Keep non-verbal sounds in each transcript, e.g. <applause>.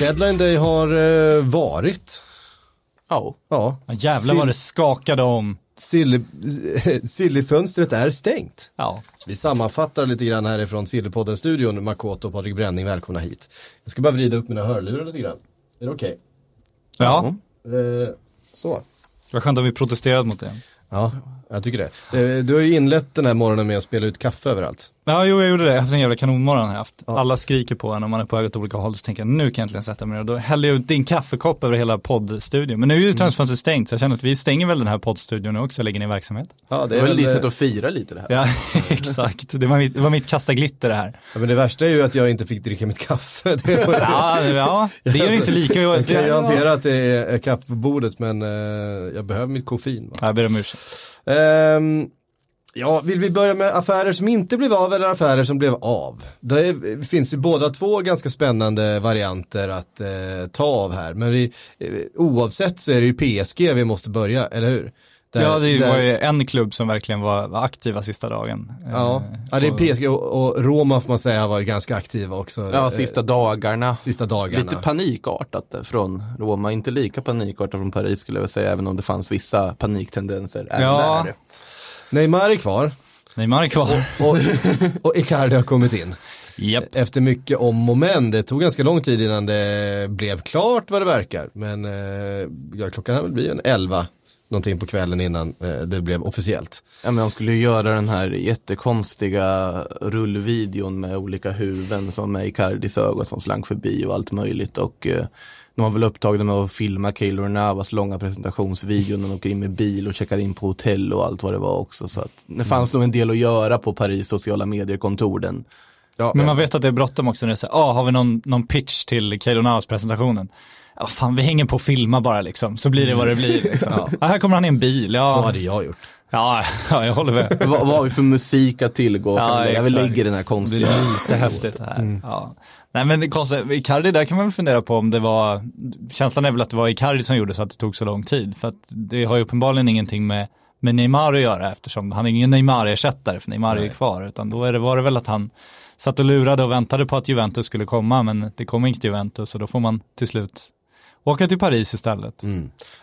Deadline Day har eh, varit. Ja. Ja. Ja, jävlar vad det skakade om. Silly, <laughs> Sillyfönstret är stängt. Ja. Vi sammanfattar lite grann härifrån Sillypodden-studion. Makoto och Patrik Bränning, välkomna hit. Jag ska bara vrida upp mina hörlurar lite grann. Är det okej? Ja, Eh, så. var skönt att vi protesterade mot det. Ja, jag tycker det. Eh, du har ju inlett den här morgonen med att spela ut kaffe överallt. Ja, jo, jag gjorde det. Jag har haft en jävla kanonmorgon har jag haft. Alla skriker på en och man är på väg åt olika håll. Så tänker jag, nu kan jag äntligen sätta mig ner. Och då häller jag ut din kaffekopp över hela poddstudion. Men nu är ju transfönstret stängt, så jag känner att vi stänger väl den här poddstudion nu också och lägger ner verksamhet. Ja, Det är väl ditt eh, sätt att fira lite det här. Ja, <laughs> exakt. Det var mitt, det var mitt kasta glitter det här. ja, men det värsta är ju att jag inte fick dricka mitt kaffe. <laughs> Det var, Ja, ja det gör inte lika. jag kan ju Ja. hantera att det är kaffe på bordet men eh, jag behöver mitt koffein. Va? Jag ber om ursäkt. Um, ja, vill vi börja med affärer som inte blev av eller affärer som blev av? Det finns ju båda två ganska spännande varianter att eh, ta av här. Men vi, eh, oavsett så är det ju PSG vi måste börja, eller hur? Där- ja, det där- var ju en klubb som verkligen var, var aktiva sista dagen. Ja, Eh, ja det är och- PSG och, och Roma får man säga varit ganska aktiva också. Ja, eh, sista dagarna. sista dagarna. Lite panikartat från Roma, inte lika panikartat från Paris skulle jag säga, även om det fanns vissa paniktendenser Ja. där. Neymar är kvar Neymar är kvar. och, och Icardi har kommit in. Japp. Efter mycket om och men. Det tog ganska lång tid innan det blev klart vad det verkar. Men eh, ja, klockan har väl blivit en 11 någonting på kvällen innan eh, det blev officiellt. Ja, men de skulle ju göra den här jättekonstiga rullvideon med olika huvuden som är Icardis ögon som slank förbi och allt möjligt och eh, de var väl upptagna med att filma Keylor Navas långa presentationsvideo när de åker in med bil och checkar in på hotell och allt vad det var också så att det fanns nog en del att göra på Paris sociala medier-kontor den Ja, Men man vet att det är bråttom också när det säger, ah, har vi någon, någon pitch till Keylor Navas presentationen? Ja, fan, vi hänger på och filmar bara liksom, så blir det vad det blir. Liksom. ja. här kommer han i en bil, ja. Så hade jag gjort. Ja, ja, jag håller med. vad, vad har vi för musik att tillgå? Ja, jag exakt. lägger den här Det konstiga är lite häftigt det här. Ja. Nej men det konstigt, Icardi där kan man väl fundera på om det var, känslan är väl att det var Icardi som gjorde så att det tog så lång tid. För att det har ju uppenbarligen ingenting med, med Neymar att göra eftersom han är ingen Neymar-ersättare för Neymar är ju kvar. Utan då är det, var det väl att han satt och lurade och väntade på att Juventus skulle komma men det kom inte Juventus och då får man till slut åka till Paris istället.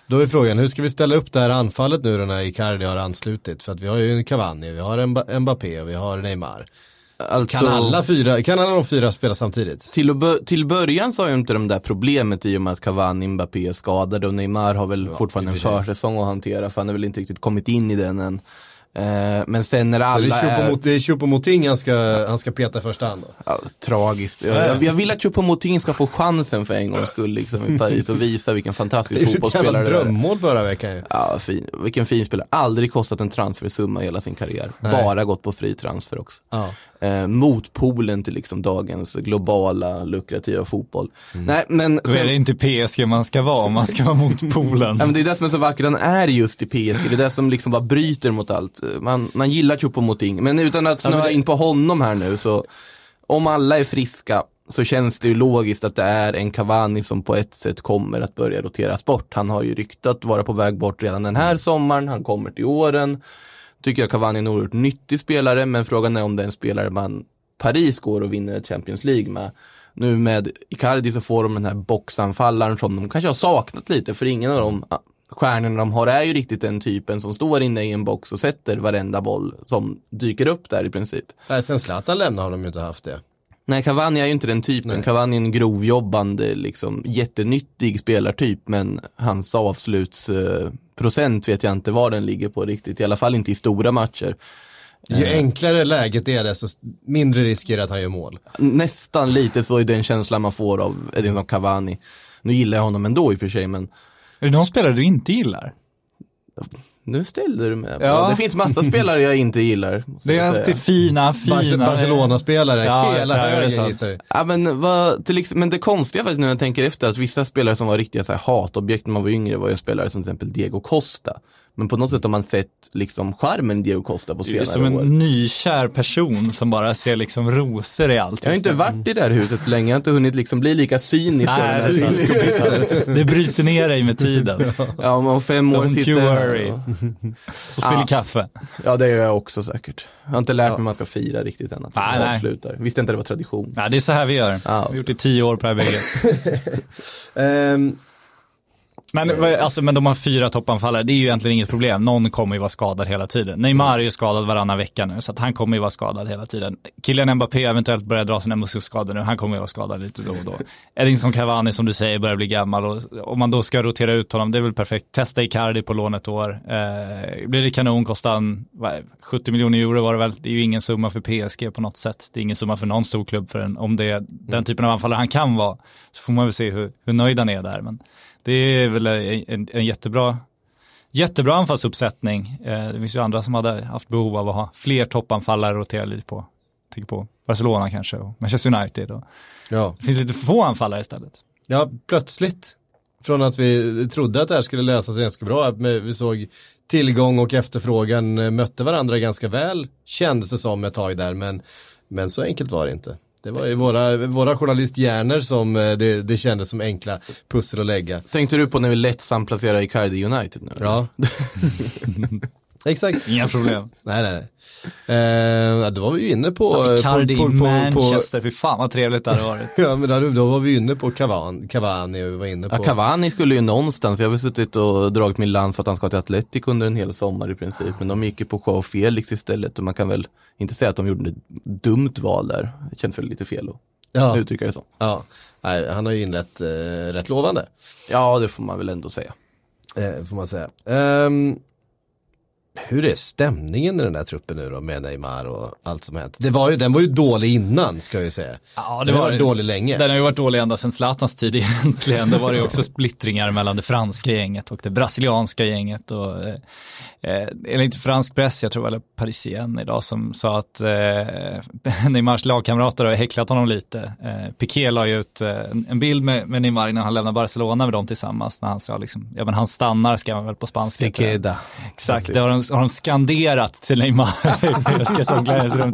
Då är frågan, hur ska vi ställa upp det här anfallet nu då när Icardi har anslutit? För att vi har ju en Cavani, vi har en Mba- Mbappé och vi har Neymar. Alltså, Kan alla fyra, kan alla de fyra spela samtidigt? Till, att bö- till början så har ju inte de där problemet i och med att Cavani, Mbappé är skadade och Neymar har väl fortfarande i en och försäsong att hantera för han har väl inte riktigt kommit in i den än. Eh, men sen när Så det alla är det är Choupo-Moting han ska, han ska peta i första hand då? Ja, tragiskt. Jag, jag vill att Choupo-Moting ska få chansen för en gångs skull liksom, i Paris och visa vilken Det fantastisk fotbollsspelare det är. drömmål förra veckan ju. Ja, fin. Vilken fin spelare. Aldrig kostat en transfersumma i hela sin karriär. Bara gått på fri transfer också. Ja. Eh, motpolen till liksom dagens globala lukrativa fotboll. Nej, men Då är det inte PSG man ska vara om man ska vara mot <laughs> polen. Ja, men det är det som är så vackert, han är just i PSG, det är det som liksom bara bryter mot allt. Man, man gillar Choupo-Moting, men utan att snöa det- in på honom här nu så, om alla är friska så känns det ju logiskt att det är en Cavani som på ett sätt kommer att börja roteras bort. Han har ju ryktat vara på väg bort redan den här sommaren, han kommer till åren. Tycker jag Cavani är en oerhört nyttig spelare, men frågan är om det är en spelare man Paris går och vinner Champions League med. Nu med Icardi så får de den här boxanfallaren som de kanske har saknat lite, för ingen av de ah, stjärnorna de har är ju riktigt den typen som står inne i en box och sätter varenda boll som dyker upp där i princip. Nej, sen Zlatan lämnade har de ju inte haft det. Nej, Cavani är ju inte den typen. Nej. Cavani är en grovjobbande, liksom jättenyttig spelartyp, men hans avslutsprocent vet jag inte var den ligger på riktigt, i alla fall inte i stora matcher. Ju enklare läget är desto mindre risk är det att han gör mål. Nästan lite så är den känslan man får av Edinson Cavani. Nu gillar jag honom ändå i och för sig, men Är det någon spelare du inte gillar? Nu ställde du mig. Ja. Ja. Det finns massa spelare jag inte gillar. Det är alltid fina, fina. Barce- Barcelona-spelare, Ja, hela så är det högen. Ja, men, vad, till men det konstiga faktiskt nu när jag tänker efter att vissa spelare som var riktiga så här, hatobjekt när man var yngre var ju spelare som till exempel Diego Costa. Men på något sätt har man sett liksom charmen Diego Costa på Det är senare som en år. nykär person som bara ser liksom rosor i allt. Jag har inte varit i det här huset länge, jag har inte hunnit liksom bli lika cynisk. Nej, det, är det. bryter ner dig med tiden. <laughs> Ja, om fem år Don't sitter you jag worry. och- <laughs> Och spiller Ja. kaffe. Ja, det gör jag också säkert. Jag har inte lärt mig hur man ska fira riktigt än. Att Nej, man nej. avslutar. Visste inte det var tradition. Nej, det är så här vi gör. Ja. Vi har gjort det i tio år på det här bygget. <laughs> Ehm, Men, alltså, men de har fyra toppanfallare, det är ju egentligen inget problem. Någon kommer ju vara skadad hela tiden. Neymar är ju skadad varannan vecka nu, så han kommer ju vara skadad hela tiden. Kylian Mbappé eventuellt börjar dra sina muskelskador nu, han kommer ju vara skadad lite då och då. <laughs> Edinson Cavani som du säger börjar bli gammal och om man då ska rotera ut honom, det är väl perfekt. Testa Icardi på lån ett år. Eh, blir det kanon, kostar han vad, 70 miljoner euro var det väl. Det är ju ingen summa för PSG på något sätt. Det är ingen summa för någon stor klubb för en, om det är den typen av anfallare han kan vara. Så får man väl se hur, hur nöjd han är där. Men det är väl en, en, jättebra, jättebra anfallsuppsättning. Eh, det finns ju andra som hade haft behov av att ha fler toppanfallare att rotera lite på. Tänker på Barcelona kanske och Manchester United. Och ja. det finns lite få anfallare istället. ja, plötsligt. Från att vi trodde att det här skulle lösa sig ganska bra. Vi såg tillgång och efterfrågan eh, mötte varandra ganska väl. Kändes det som ett tag där. Men, men så enkelt var det inte. Det var ju våra, våra journalisthjärnor som eh, det, det kändes som enkla pussel att lägga. Tänkte du på när vi lätt samplacerar Icardi United nu? eller? Ja. <laughs> Exakt. Inga problem. <laughs> Nej, nej, nej. Eh, då var vi ju inne på... Icardi på, i på, på, Manchester, fy fan vad trevligt det hade varit. <laughs> Ja, men då, då var vi inne på Cavani, Cavani och vi var inne på... Ja, Cavani skulle ju någonstans, jag har väl suttit och dragit min lans för att han ska till Atletico under en hel sommar i princip, men de gick ju på Joao Felix istället och man kan väl inte säga att de gjorde ett dumt val där. Det känns väl lite fel att ja, uttrycka det så. ja. Nej, han har ju inlett eh, rätt lovande, Ja, det får man väl ändå säga. eh, får man säga. Ehm, hur är stämningen i den där truppen nu då med Neymar och allt som hänt? Det var ju, den var ju dålig innan ska jag ju säga. Ja, Den var dålig länge. Den har ju varit dålig ända sedan Zlatans tid <laughs> egentligen. Då var det ju också splittringar mellan det franska gänget och det brasilianska gänget. Och, eh, eh, eller inte fransk press, jag tror eller Parisien idag som sa att eh, <laughs> Neymars lagkamrater har häcklat honom lite. Eh, Piqué la ju ut eh, en- bild med, med Neymar innan han lämnade Barcelona med dem tillsammans. När han sa liksom, ja men han stannar ska man väl på spanska. det. Exakt, det har de, har de skanderat till Neymar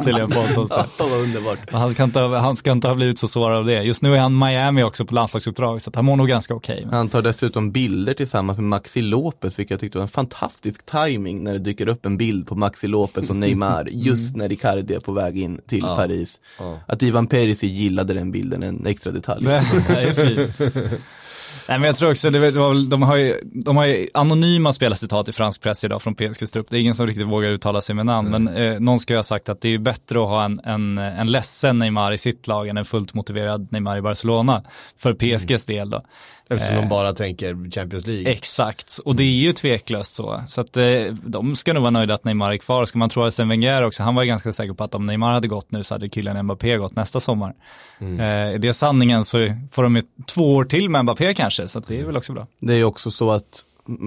tydligen på oss. Ja, vad underbart. Han ska, inte, ha- han ska inte ha blivit så sårad av det. Just nu är han Miami också på landslagsuppdrag så att han mår nog ganska okej. Men- Han tar dessutom bilder tillsammans med Maxi Lopez, vilket jag tyckte var en fantastisk timing när det dyker upp en bild på Maxi Lopez och Neymar <laughs> just när Icardi är på väg in till Paris. Ja. Att Ivan Perisic gillade den bilden, en extra detalj. Det är fint. Nej men jag tror också, det var, de, har ju, de har ju anonyma spelarcitat i fransk press idag från PSGs trupp. Det är ingen som riktigt vågar uttala sig med namn, men eh, någon ska ju ha sagt att det är bättre att ha en, en, en ledsen Neymar i sitt lag än en fullt motiverad Neymar i Barcelona. För PSGs del då. Eftersom de bara tänker Champions League. Exakt, och det är ju tveklöst så. Så att eh, de ska nog vara nöjda att Neymar är kvar. Ska man tro Arsene Wenger också, han var ju ganska säker på att om Neymar hade gått nu så hade Kylian Mbappé gått nästa sommar. Mm. Eh, är det sanningen så får de ju två år till med Mbappé kanske, så det är väl också bra. Det är ju också så att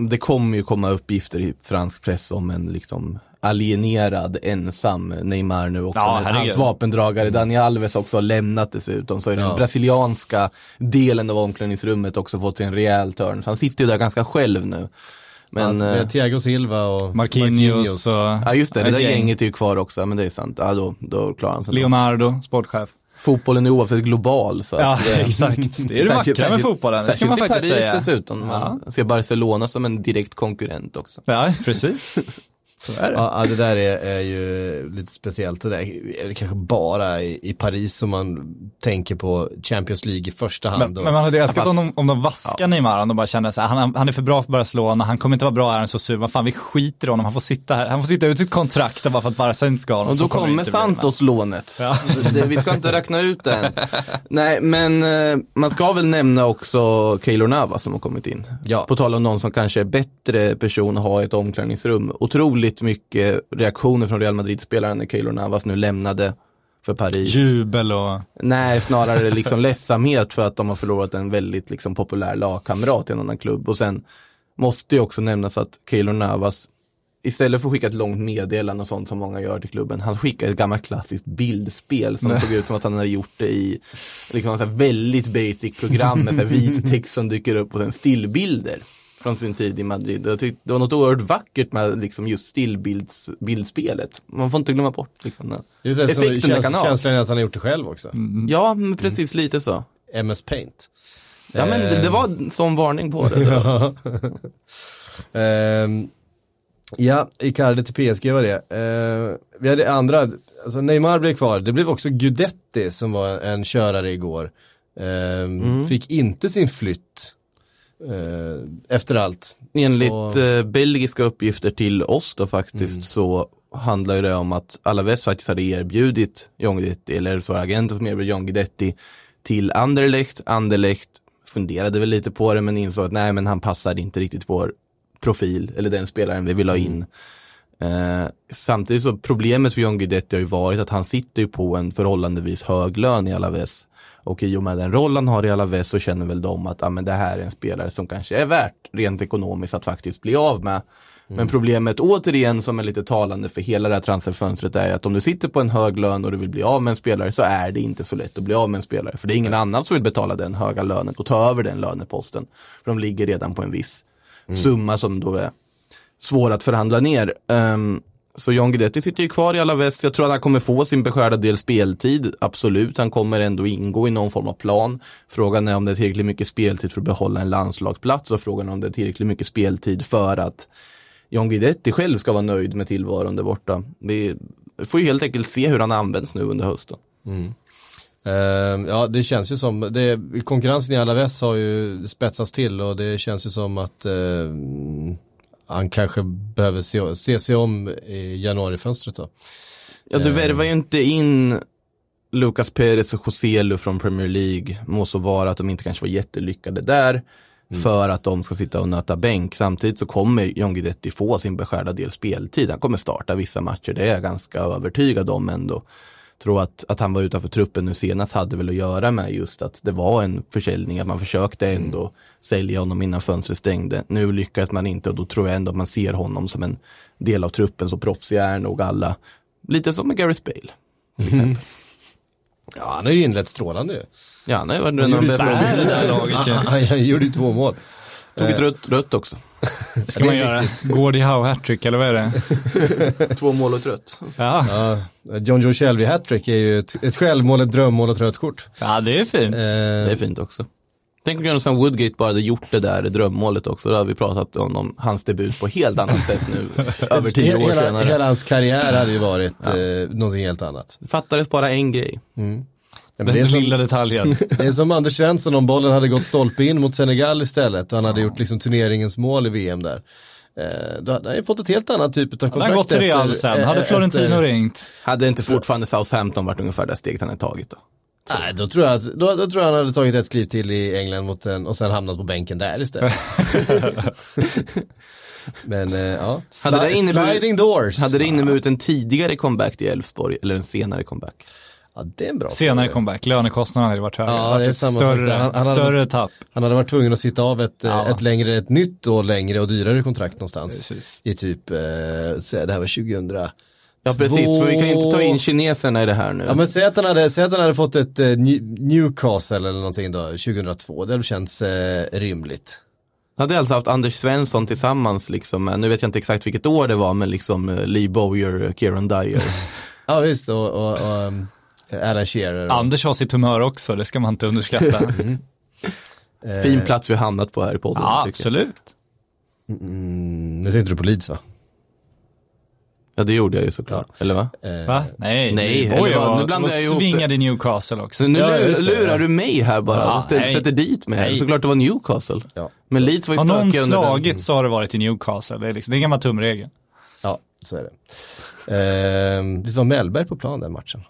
det kommer ju komma uppgifter i fransk press om en liksom alienerad ensam Neymar nu också. Ja. Hans vapendragare Dani Alves också har lämnat dessutom. Så är Ja. den brasilianska delen av omklädningsrummet också fått sig en rejäl törn. Så han sitter ju där ganska själv nu. Men, Men, eh, med Thiago Silva och Marquinhos, och ja just det, det där gäng. gänget är ju kvar också, men det är sant. Ja då, då klarar han sig. Leonardo, sportchef. Fotbollen är oavsett global så Ja, eh, <laughs> exakt. Det är det Särskilt- vackra med särskilt- fotbollen, det ska man Särskilt i faktiskt Paris säga. dessutom. Man ser Barcelona som en direkt konkurrent också. Ja, precis. <laughs> Så är det. Ja, ja, det där är, är ju lite speciellt. Det där är det kanske bara i, i Paris som man tänker på Champions League i första hand. Men, och- men man hade älskat fast- om de, om de vaskar Neymar, om de bara känner så här, han, han är för bra för Barcelona, han kommer inte vara bra, är han så sur, vad fan vi skiter i honom, han får sitta här, han får sitta ut sitt kontrakt bara för att Barca inte ska ha honom. Och då kommer Santos-lånet. Det- Vi ska inte räkna ut det än. Nej, men eh, man ska väl nämna också Keylor Navas som har kommit in. Ja. På tal om någon som kanske är bättre person att ha i ett omklädningsrum. Otroligt mycket reaktioner från Real Madrid-spelaren när Keylor Navas nu lämnade för Paris. Jubel och... Nej, snarare <laughs> liksom ledsamhet för att de har förlorat en väldigt liksom, populär lagkamrat i en annan klubb. Och sen måste ju också nämnas att Keylor Navas istället för att skicka ett långt meddelande och sånt som många gör till klubben, han skickade ett gammalt klassiskt bildspel som såg ut som att han hade gjort det i liksom, så väldigt basic program med så vit text som dyker upp och sen stillbilder från sin tid i Madrid. Jag tyckte det var något oerhört vackert med liksom just stillbildsspelet. Man får inte glömma bort liksom, den Det effekten det kan ha. känslan är att han har gjort det själv också. Ja, men precis lite så. MS Paint. Ja men det, det var en sån varning på det. <laughs> Ehm, ja, Icardi till PSG var det. Ehm, vi hade andra, alltså Neymar blev kvar, det blev också Gudetti som var en körare igår. Ehm, Fick inte sin flytt efter allt. Enligt Och- eh, belgiska uppgifter till oss då faktiskt Mm. så handlar det om att Alaves faktiskt hade erbjudit John Guidetti, eller så var agenten som erbjöd John Guidetti till Anderlecht. Anderlecht funderade väl lite på det men insåg att nej men han passar inte riktigt vår profil eller den spelaren vi vill ha in. Eh, samtidigt så problemet för John Guidetti har ju varit att han sitter ju på en förhållandevis hög lön i Alaves. Och i och med den roll han har i Alaves så känner väl de att ah, men det här är en spelare som kanske är värt rent ekonomiskt att faktiskt bli av med. Men problemet återigen som är lite talande för hela det här transferfönstret är att om du sitter på en hög lön och du vill bli av med en spelare så är det inte så lätt att bli av med en spelare. För det är ingen annan som vill betala den höga lönen och ta över den löneposten. För de ligger redan på en viss summa som då är svår att förhandla ner. Um, så John Guidetti sitter ju kvar i Alaves. Jag tror att han kommer få sin beskärda del speltid. Absolut, han kommer ändå ingå i någon form av plan. Frågan är om det är tillräckligt mycket speltid för att behålla en landslagsplats och frågan är om det är tillräckligt mycket speltid för att John Guidetti själv ska vara nöjd med tillvaron där borta. Vi får ju helt enkelt se hur han används nu under hösten. Mm. Ehm, ja, det känns ju som, det, konkurrensen i Alaves har ju spetsats till och det känns ju som att uh, han kanske behöver se, se sig om i januarifönstret då. Ja, du Eh. värvar ju inte in Lucas Perez och Joselu från Premier League. Må så vara att de inte kanske var jättelyckade där. För att de ska sitta och nöta bänk. Samtidigt så kommer John Guidetti få sin beskärda del speltid. Han kommer starta vissa matcher, det är jag ganska övertygad om ändå. Tror att, att han var utanför truppen nu senast hade väl att göra med just att det var en försäljning, att man försökte ändå sälja honom innan fönstret stängde. Nu lyckades man inte och då tror jag ändå att man ser honom som en del av truppen, så proffsiga är nog alla. Lite som med Gareth Bale. Till exempel. Ja, han har ju inlett strålande ju. Ja, han har ju varit en av de bästa. Han gjorde ju två mål. Tog ett rött, rött också. <laughs> ska man göra. Gordie Howe hattrick eller vad är det? <laughs> Två mål och ett rött. Ja, Ja, John Joe Shelby hattrick är ju ett, ett självmål, ett drömmål och ett rött kort. ja det är fint. Eh, Det är fint också. Tänk om Jonathan Woodgate bara hade gjort det där drömmålet också. Då har vi pratat om, om hans debut på helt annat sätt nu. <laughs> Över tio år hela, senare. hela hans karriär hade ju varit eh, någonting helt annat. Det fattades bara en grej. Ja, men Den det, är som, lilla detaljen. <laughs> det är som Anders Svensson om bollen hade gått stolpe in mot Senegal istället och han hade gjort liksom turneringens mål i VM där. Eh, då hade han ju fått ett helt annat typ av Han kontrakt har gått till Real sen. Hade Florentino efter- ringt. Hade inte fortfarande Southampton varit ungefär det steget han hade tagit då? Nej, då tror, jag att, då, då tror jag han hade tagit ett kliv till i England mot en, och sen hamnat på bänken där istället. <laughs> Men eh, ja, Hade det inneburit- sliding doors. Hade det inneburit en tidigare comeback till Elfsborg eller en senare comeback? Ja, det är en bra Senare fråga. comeback, lönekostnaderna hade varit högre. Ja, det är samma större. Han- han hade- större tapp. Han hade varit tvungen att sitta av ett, eh, Ja. ett längre, ett nytt och längre och dyrare kontrakt någonstans. Precis. I typ, eh, det här var 2000. Ja precis, för vi kan ju inte ta in kineserna i det här nu. Ja men säg att han hade, säg att han hade fått ett eh, New- Newcastle eller någonting då, 2002. Det hade känts eh, rimligt. hade alltså haft Anders Svensson tillsammans liksom, med- nu vet jag inte exakt vilket år det var, men liksom eh, Lee Bowyer, Kieran Dyer. <laughs> Ja visst, och, och, och um, Alan Shearer. och- Anders har sitt humör också, det ska man inte underskatta. eh, <laughs> Fin plats vi har hamnat på här i podden. ja, absolut. Mm, nu tänkte du på Leeds va? Ja det gjorde jag ju såklart, eller va? Eh, Va? Nej, Nej, Oj, vad- Nu blandar jag ihop svingade i Newcastle också. Så nu Ja, lurar ja. du mig här bara Ja, och ställ, nej. sätter dit mig. Nej. Såklart det var Newcastle. Ja, Men Leeds var ju Har någon stökiga under den. slagit så har det varit i Newcastle. Det är, liksom, det är en gammal tumregel. ja, så är det. Eh, visst var Mellberg på plan den matchen?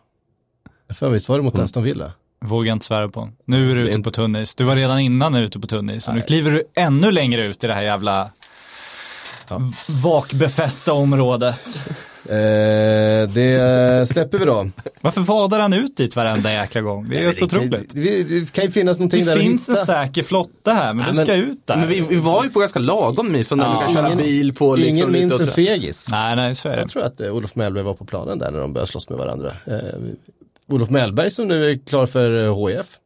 För visst var det mot Mm. Aston Villa? Vågar inte svära på. Nu är du Det ute inte- på tunnis. Du var redan innan ute på tunnis. Nu kliver du ännu längre ut i det här jävla vakbefästa området. <laughs> Eh, det släpper vi då. Varför vadar han ut dit varenda jäkla gång? Det är helt otroligt. Det, det kan ju finnas någonting Det där finns att en säker flotta här, men Ja, du men- ska ut där. Men vi, vi var ju på ganska lagom mys, när man kan köra ingen- bil på liksom Ingen lite minns en fegis. Nej, nej, så är det. Jag tror att eh, Olof Mellberg var på planen där när de började slåss med varandra. Eh, Olof Mellberg som nu är klar för eh, HIF.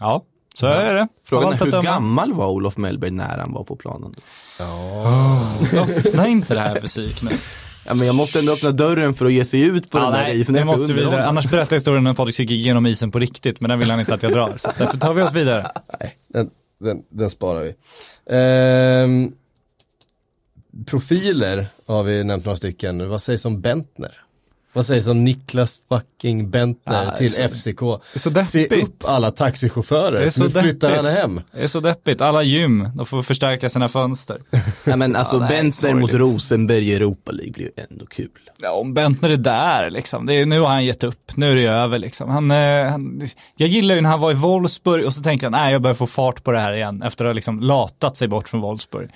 Ja, så är det. Frågan är hur döma. gammal var Olof Mellberg när han var på planen? Öppna inte det här för psyk nu. Ja, men jag måste ändå öppna dörren för att ge sig ut på Ja, den nej, isen. det Jag ska måste vidare. underhålla. Annars berättar jag historien när Patrik gick igenom isen på riktigt, men den vill han inte att jag drar. Så därför tar vi oss vidare. Den, den, den sparar vi. Ehm, profiler har vi nämnt några stycken. Vad sägs om Bentner? Vad sägs om Niklas fucking Bentner är till så- FCK? är så Se upp alla taxichaufförer, Det är så nu flyttar deppigt. han hem. Det är så deppigt. Alla gym, de får förstärka sina fönster. <laughs> Ja, men alltså Ja, nej, Bentner mot. Rosenberg i Europa League blir ju ändå kul. Ja, om Bentner är där liksom, det är, nu har han gett upp, nu är det över liksom. Han, eh, han, jag gillar ju när han var i Wolfsburg och så tänker han, nej jag börjar få fart på det här igen efter att ha liksom latat sig bort från Wolfsburg.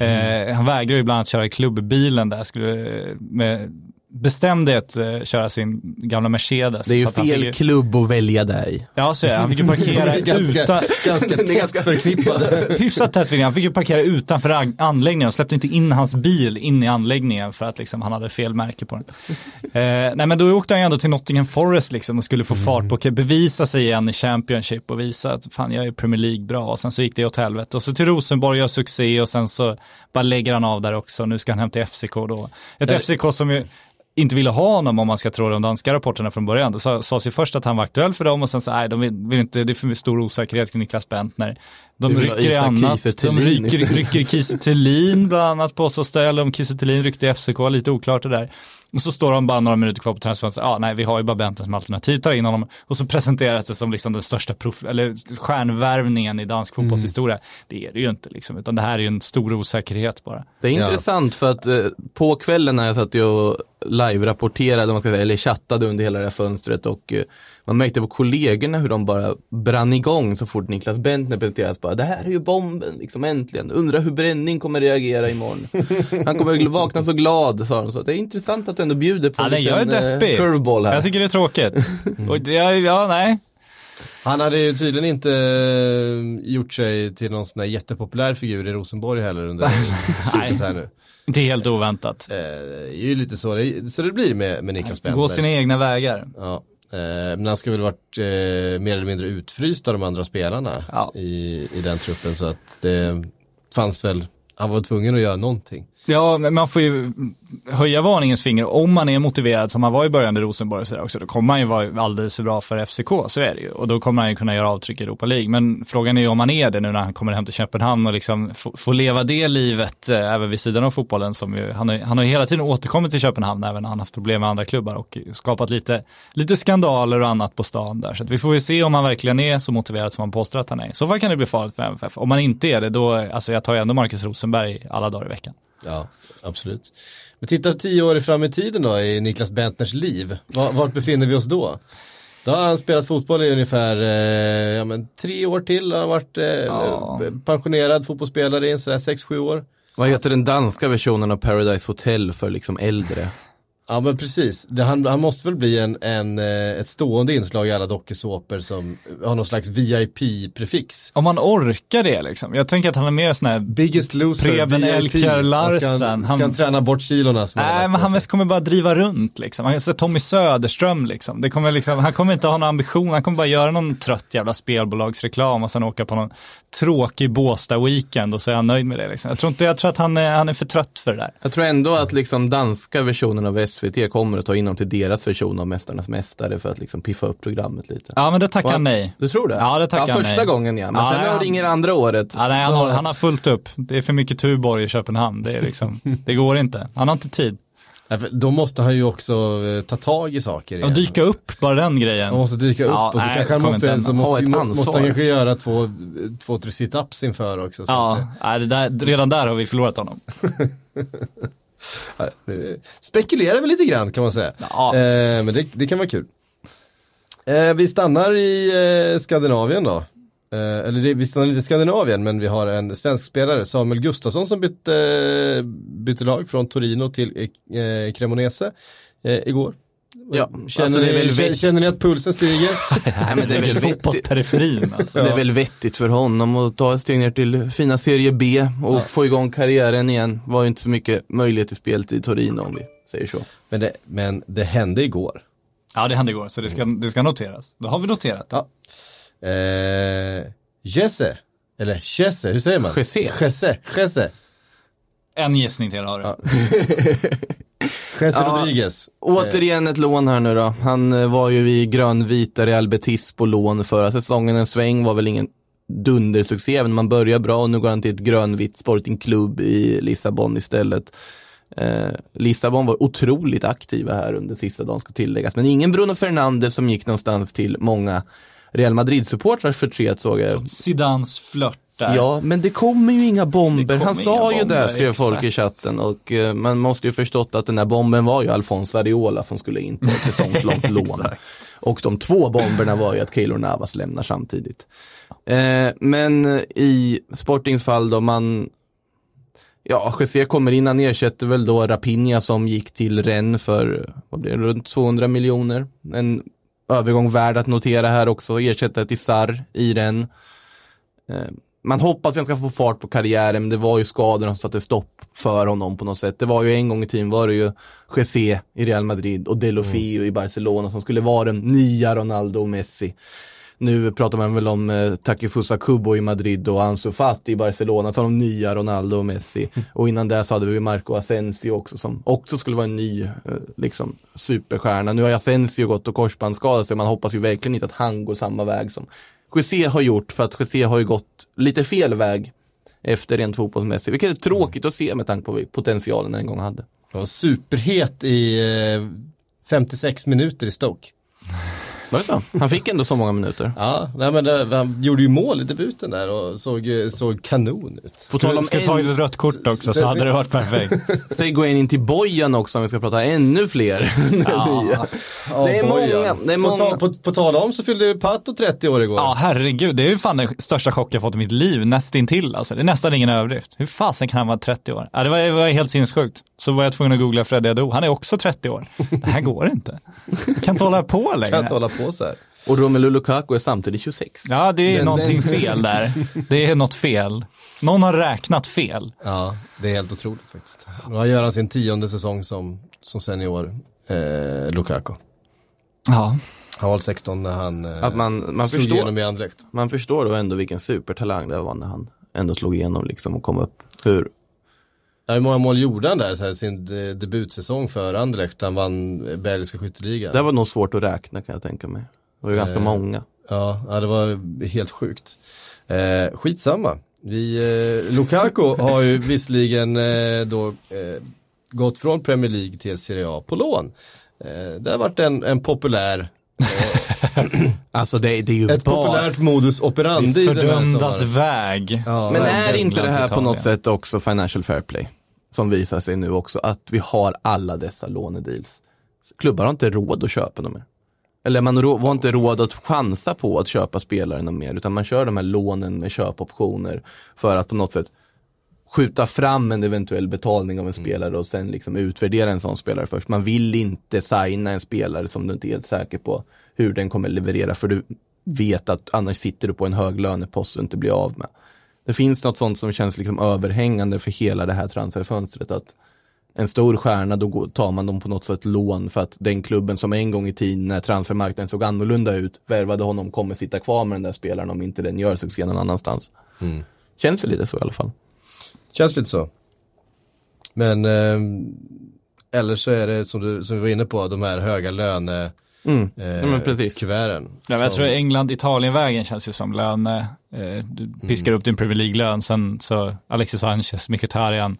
Eh, han vägrar ju ibland att köra i klubbbilen där, skulle eh, med bestämde att eh, köra sin gamla Mercedes. Det är ju fel ju- klubb att välja där i. Ja, så är det. Han fick ju parkera <laughs> ganska, utan, ganska tätt förknippade. <laughs> hyfsat tätt fick han. Fick ju parkera utanför an- anläggningen och släppte inte in hans bil in i anläggningen för att liksom, han hade fel märke på den. <laughs> Eh, nej men då åkte han ju ändå till Nottingham Forest liksom och skulle få fart på, bevisa sig igen i Championship och visa att fan jag är Premier League bra och sen så gick det åt helvete. Och så till Rosenborg gör succé och sen så bara lägger han av där också. Nu ska han hem till FCK då. Ett Ja. FCK som ju inte ville ha honom om man ska tro de danska rapporterna från början. Det sa- sades ju först att han var aktuell för dem och sen så, nej, de vill, inte, det är för stor osäkerhet kring Niklas Bentner. De rycker i annat. De rycker, <laughs> rycker Kiese Thelin bland annat påstås det, eller om Kiese Thelin ryckte i FCK, lite oklart det där. Och så står de bara några minuter kvar på transferfönstret, ja nej vi har ju bara Bentner som alternativ, tar in honom och så presenteras det som liksom den största prof, eller stjärnvärvningen i dansk fotbollshistoria. Det är det ju inte liksom, utan det här är ju en stor osäkerhet bara. Det är Ja. intressant för att eh, på kvällen när jag satt och live-rapporterade, eller chattade under hela det här fönstret och eh, man märkte på kollegorna hur de bara brann igång så fort Niklas Bentner presenterades. Bara, det här är ju bomben, liksom äntligen. Undrar hur Bränning kommer reagera imorgon. <laughs> Han kommer vakna så glad, sa de. Så det är intressant att du ändå bjuder på Ja, en liten, eh, deppig. curveball här. Jag tycker det är tråkigt. <laughs> Och det, ja, ja, nej. Han hade ju tydligen inte eh, gjort sig till någon sån här jättepopulär figur i Rosenborg heller under <laughs> slutet här nu. Det är helt oväntat. Eh, det är ju lite så det, så det blir med, med Niklas Bentner. Gå sina egna vägar. Ja, men han ska väl varit eh, mer eller mindre utfryst av de andra spelarna Ja. i, i den truppen så att det fanns väl, han var tvungen att göra någonting. Ja, men man får ju höja varningens finger om man är motiverad som han var i början i Rosenborg och sådär också. Då kommer han ju vara alldeles för bra för FCK, så är det ju. Och då kommer han ju kunna göra avtryck i Europa League. Men frågan är ju om han är det nu när han kommer hem till Köpenhamn och liksom får leva det livet eh, även vid sidan av fotbollen. Som ju, han, har, han har ju hela tiden återkommit till Köpenhamn även när han haft problem med andra klubbar och skapat lite, lite skandaler och annat på stan där. Så att vi får ju se om han verkligen är så motiverad som han påstår att han är. Så fall kan det bli farligt för MFF. Om han inte är det, då, alltså jag tar ju ändå Marcus Rosenberg alla dagar i veckan. Ja, absolut. Men tittar tio år fram i tiden då i Niklas Bentners liv, var, vart befinner vi oss då? Då har han spelat fotboll i ungefär eh, ja, men tre år till, har han varit eh, Ja. pensionerad fotbollsspelare i sådär sex sju år. Vad heter den danska versionen av Paradise Hotel för liksom äldre? Ja men precis, det, han, han måste väl bli en, en, eh, ett stående inslag i alla dokusåpor som har någon slags VIP-prefix. Om man orkar det liksom. Jag tänker att han är mer sån här Biggest loser, Preben VIP. Elkjær Larsen. Ska, han, ska Han- han träna bort kilorna Nej, men han mest kommer bara driva runt liksom. Han så Tommy Söderström liksom. Det kommer liksom. Han kommer inte ha någon ambition, han kommer bara göra någon trött jävla spelbolagsreklam och sen åka på någon tråkig Båstad-weekend och så är han nöjd med det liksom. Jag tror inte, jag tror att han är, han är för trött för det där. Jag tror ändå att liksom danska versionen av SVT kommer att ta in dem till deras version av Mästarnas Mästare för att liksom piffa upp programmet lite. Ja, men det tackar Och han nej. Du tror det? Ja, det tackar ja, han Första nej. gången ja, men Ja, sen nej, när han- det ringer andra året. Ja, nej, han, har, han har fullt upp. Det är för mycket Tuborg i Köpenhamn. Det är liksom, det går inte. Han har inte tid. Då måste han ju också eh, ta tag i saker Och igen. dyka upp, bara den grejen. Han måste dyka upp Ja, och så nej, kanske han måste, så måste, måste han kanske göra två, två tre sit-ups inför också. Så att, Ja, nej, det där, redan där har vi förlorat honom. <laughs> eh, eh, spekulerar vi lite grann kan man säga. Ja. Eh, men det, det kan vara kul. Eh, vi stannar i eh, Skandinavien då. Eh, eller det, vi stannar lite i Skandinavien men vi har en svensk spelare, Samuel Gustafsson som bytte, bytte lag från Torino till eh, Cremonese eh, igår. Ja, Känner, alltså det är ni, väl känner, vett- känner ni att pulsen stiger? <laughs> Nej, men det är väl <laughs> vettigt. Fotbollsperiferin alltså. Det är väl vettigt för honom att ta ett steg ner till fina serie B och få igång karriären igen. Var ju inte så mycket möjlighet till speltid i Torino om vi säger så. men, det, men det hände igår. Ja det hände igår så det ska, det ska noteras. Då har vi noterat det. Ja. Eh, Jesse, eller Jesse, hur säger man? Jesse. Jesse, Jesse. En gissning till har du. Ja. <laughs> Jesse Ja. Rodriguez. Återigen ett lån här nu då. Han eh, var ju i grönvita Real Betis på lån förra säsongen. En sväng var väl ingen dundersuccé, även om man börjar bra och nu går han till ett grönvitt Sporting Club i Lissabon istället. Eh, Lissabon var otroligt aktiva här under sista dagen ska tilläggas, men ingen Bruno Fernandes som gick någonstans till många Real Madrid-supportrars förtret såg jag. Zidans flört där. Ja, men det kommer ju inga bomber. Han sa ju det, bomber, skrev folk i exakt. chatten. Och eh, man måste ju förstått att den där bomben var ju Alfonso Areola som skulle in på ett <laughs> säsongslångt lån. Exakt. Och de två bomberna var ju att Keylor Navas lämnar samtidigt. Eh, men i Sportings fall då, man Ja, José kommer in, han ersätter väl då Rapinha som gick till Rennes för, vad blir det, runt 200 miljoner. En övergång värd att notera här också, ersättare till Sarr i Rennes. Man hoppas att han ska få fart på karriären, men det var ju skadorna som satte stopp för honom på något sätt. Det var ju en gång i tiden var det ju José i Real Madrid och Delofeo i Barcelona som skulle vara den nya Ronaldo och Messi. Nu pratar man väl om eh, Takifusa Kubo i Madrid och Ansu Fati i Barcelona som de nya Ronaldo och Messi. <laughs> Och innan det så hade vi Marco Asensio också som också skulle vara en ny eh, liksom, superstjärna. Nu har Asensio gått och korsbandsskadat sig, man hoppas ju verkligen inte att han går samma väg som José har gjort, för att José har ju gått lite fel väg efter rent fotbollsmässigt, vilket är tråkigt att se med tanke på potentialen den en gång hade. Han var superhet i eh, 56 minuter i Stoke. Var det så? Han fick ändå så många minuter. Ja, nej men det, han gjorde ju mål i debuten där och såg, eh, såg kanon ut. På tal Ska, om ska ta en- ett rött kort också så hade det varit perfekt. <laughs> Säg gå in till Bojan också om vi ska prata ännu fler. Ja, <laughs> Det är många, det är På, många. tal, på, på tal om så fyllde Pato 30 år igår. Ja, herregud. Det är ju fan den största chock jag fått i mitt liv, nästintill alltså. Det är nästan ingen överdrift. Hur fasen kan han vara 30 år? Ja, det var, det var helt sinnessjukt. Så var jag tvungen att googla Freddy Adu. Han är också 30 år. Det här går inte. Kan inte hålla på <laughs> kan längre. På så här. Och Romelu Lukaku är samtidigt 26. Ja, det är Men någonting den- <laughs> fel där. Det är något fel. Någon har räknat fel. Ja, det är helt otroligt faktiskt. Nu gör han sin tionde säsong som, som senior, eh, Lukaku. Ja. Han var 16 när han eh, Att man, man, slog förstår, igenom i Anderlecht. man förstår då ändå vilken supertalang det var när han ändå slog igenom liksom och kom upp. Hur, Ja, hur många mål gjorde han där, så här, sin de, debutsäsong för Anderlecht? Han vann eh, belgiska skytteligan. det var nog svårt att räkna kan jag tänka mig. Det var ju ganska Eh, många. Ja, ja, det var helt sjukt. Eh, skitsamma. Vi, eh, Lukaku <laughs> har ju visserligen eh, då eh, gått från Premier League till Serie A på lån. Eh, det har varit en, en populär, <clears throat> Alltså det, det är ju ett bara... populärt modus operandi Det den här fördömdas väg. Ja, Men är inte det här på något sätt också financial fair play? Som visar sig nu också, att vi har alla dessa lånedeals. Klubbar har inte råd att köpa dem mer. Eller man har inte råd att chansa på att köpa spelare mer, utan man kör de här lånen med köpoptioner för att på något sätt skjuta fram en eventuell betalning av en spelare och sen liksom utvärdera en sån spelare först. Man vill inte signa en spelare som du inte är helt säker på hur den kommer leverera för du vet att annars sitter du på en hög lönepost och inte blir av med. Det finns något sånt som känns liksom överhängande för hela det här transferfönstret att en stor stjärna, då tar man dem på något sätt lån för att den klubben som en gång i tiden när transfermarknaden såg annorlunda ut värvade honom kommer sitta kvar med den där spelaren om inte den gör succé någon annanstans. Känns väl lite så i alla fall. Känns lite så. Men eh, eller så är det som du, som vi var inne på, de här höga löne Mm. eh, Ja, men precis. kuverten. Ja, men jag tror England-Italien-vägen känns ju som löne. Eh, du piskar upp din Premier League-lön, sen så Alexis Sanchez, Mkhitaryan.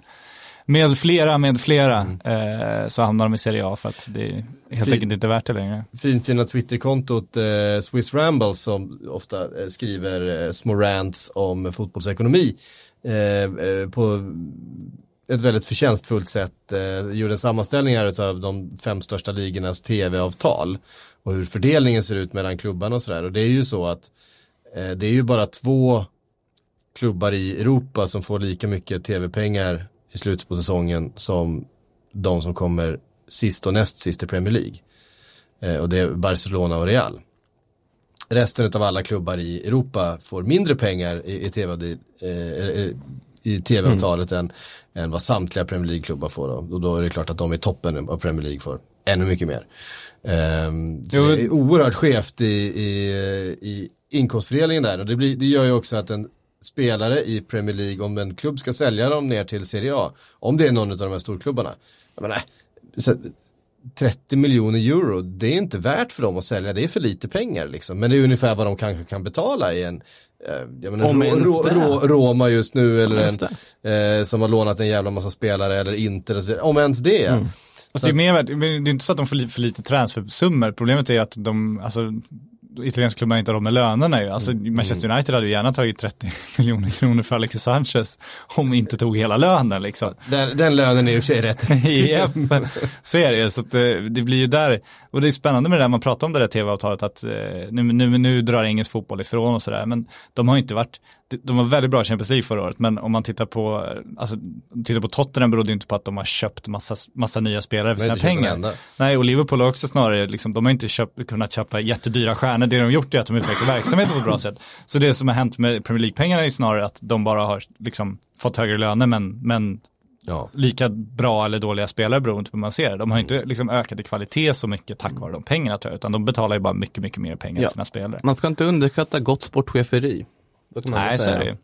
Med flera, med flera, eh, så hamnar de i Serie A för att det är helt Fin- enkelt inte värt det längre. finfina Twitterkontot eh, Swiss Ramble som ofta eh, skriver eh, små rants om fotbollsekonomi Eh, eh, på ett väldigt förtjänstfullt sätt. Eh, gjorde en sammanställning här av de fem största ligornas tv-avtal och hur fördelningen ser ut mellan klubbarna och sådär. Och det är ju så att Eh, det är ju bara två klubbar i Europa som får lika mycket tv-pengar i slutet på säsongen som de som kommer sist och näst sist i Premier League. Eh, och det är Barcelona och Real. Resten av alla klubbar i Europa får mindre pengar i, i tv eh, i tv-avtalet än, än vad samtliga Premier League-klubbar får. Då. Och då är det klart att de i toppen av Premier League får ännu mycket mer. Ehm, så Jo, det är oerhört skevt i, i, i inkomstfördelningen där. Och det, blir, det gör ju också att en spelare i Premier League, om en klubb ska sälja dem ner till Serie A, om det är någon av de här storklubbarna, jag menar, 30 miljoner euro, det är inte värt för dem att sälja, det är för lite pengar liksom. Men det är ungefär vad de kanske kan betala i en, eh, jag menar, Om Ro- Ro-. Ro- Roma just nu eller en, eh, som har lånat en jävla massa spelare eller inte, om ens det. Mm. Fast det är mer det är inte så att de får för lite transfersummor. Problemet är att de, alltså italienska klubbar inte har med lönerna ju. Alltså Manchester United hade ju gärna tagit 30 <laughs> miljoner kronor för Alexis Sanchez om vi inte tog hela lönen liksom. Den, den lönen är i och för sig rätt <laughs> ja, men så är det ju. Så att, eh, det blir ju där, och det är spännande med det där man pratar om det där tv-avtalet att eh, nu, nu, nu drar engelsk fotboll ifrån och sådär. Men de har inte varit, de var väldigt bra i Champions League förra året, men om man tittar på, alltså, tittar på Tottenham berodde inte på att de har köpt massa, massa nya spelare för sina pengar. Nej, och Liverpool har också snarare, liksom, de har inte köpt, kunnat köpa jättedyra stjärnor. Det de har gjort är att de utvecklar verksamheten på ett bra sätt. Så det som har hänt med Premier League-pengarna är snarare att de bara har liksom, fått högre löner, men, men Ja. lika bra eller dåliga spelare beroende på hur man ser det. De har inte liksom ökat i kvalitet så mycket tack vare de pengarna tror jag, utan de betalar ju bara mycket, mycket mer pengar Ja. till sina spelare. Man ska inte underskatta gott sportcheferi. Det kan man Nej, så säga. är det ju.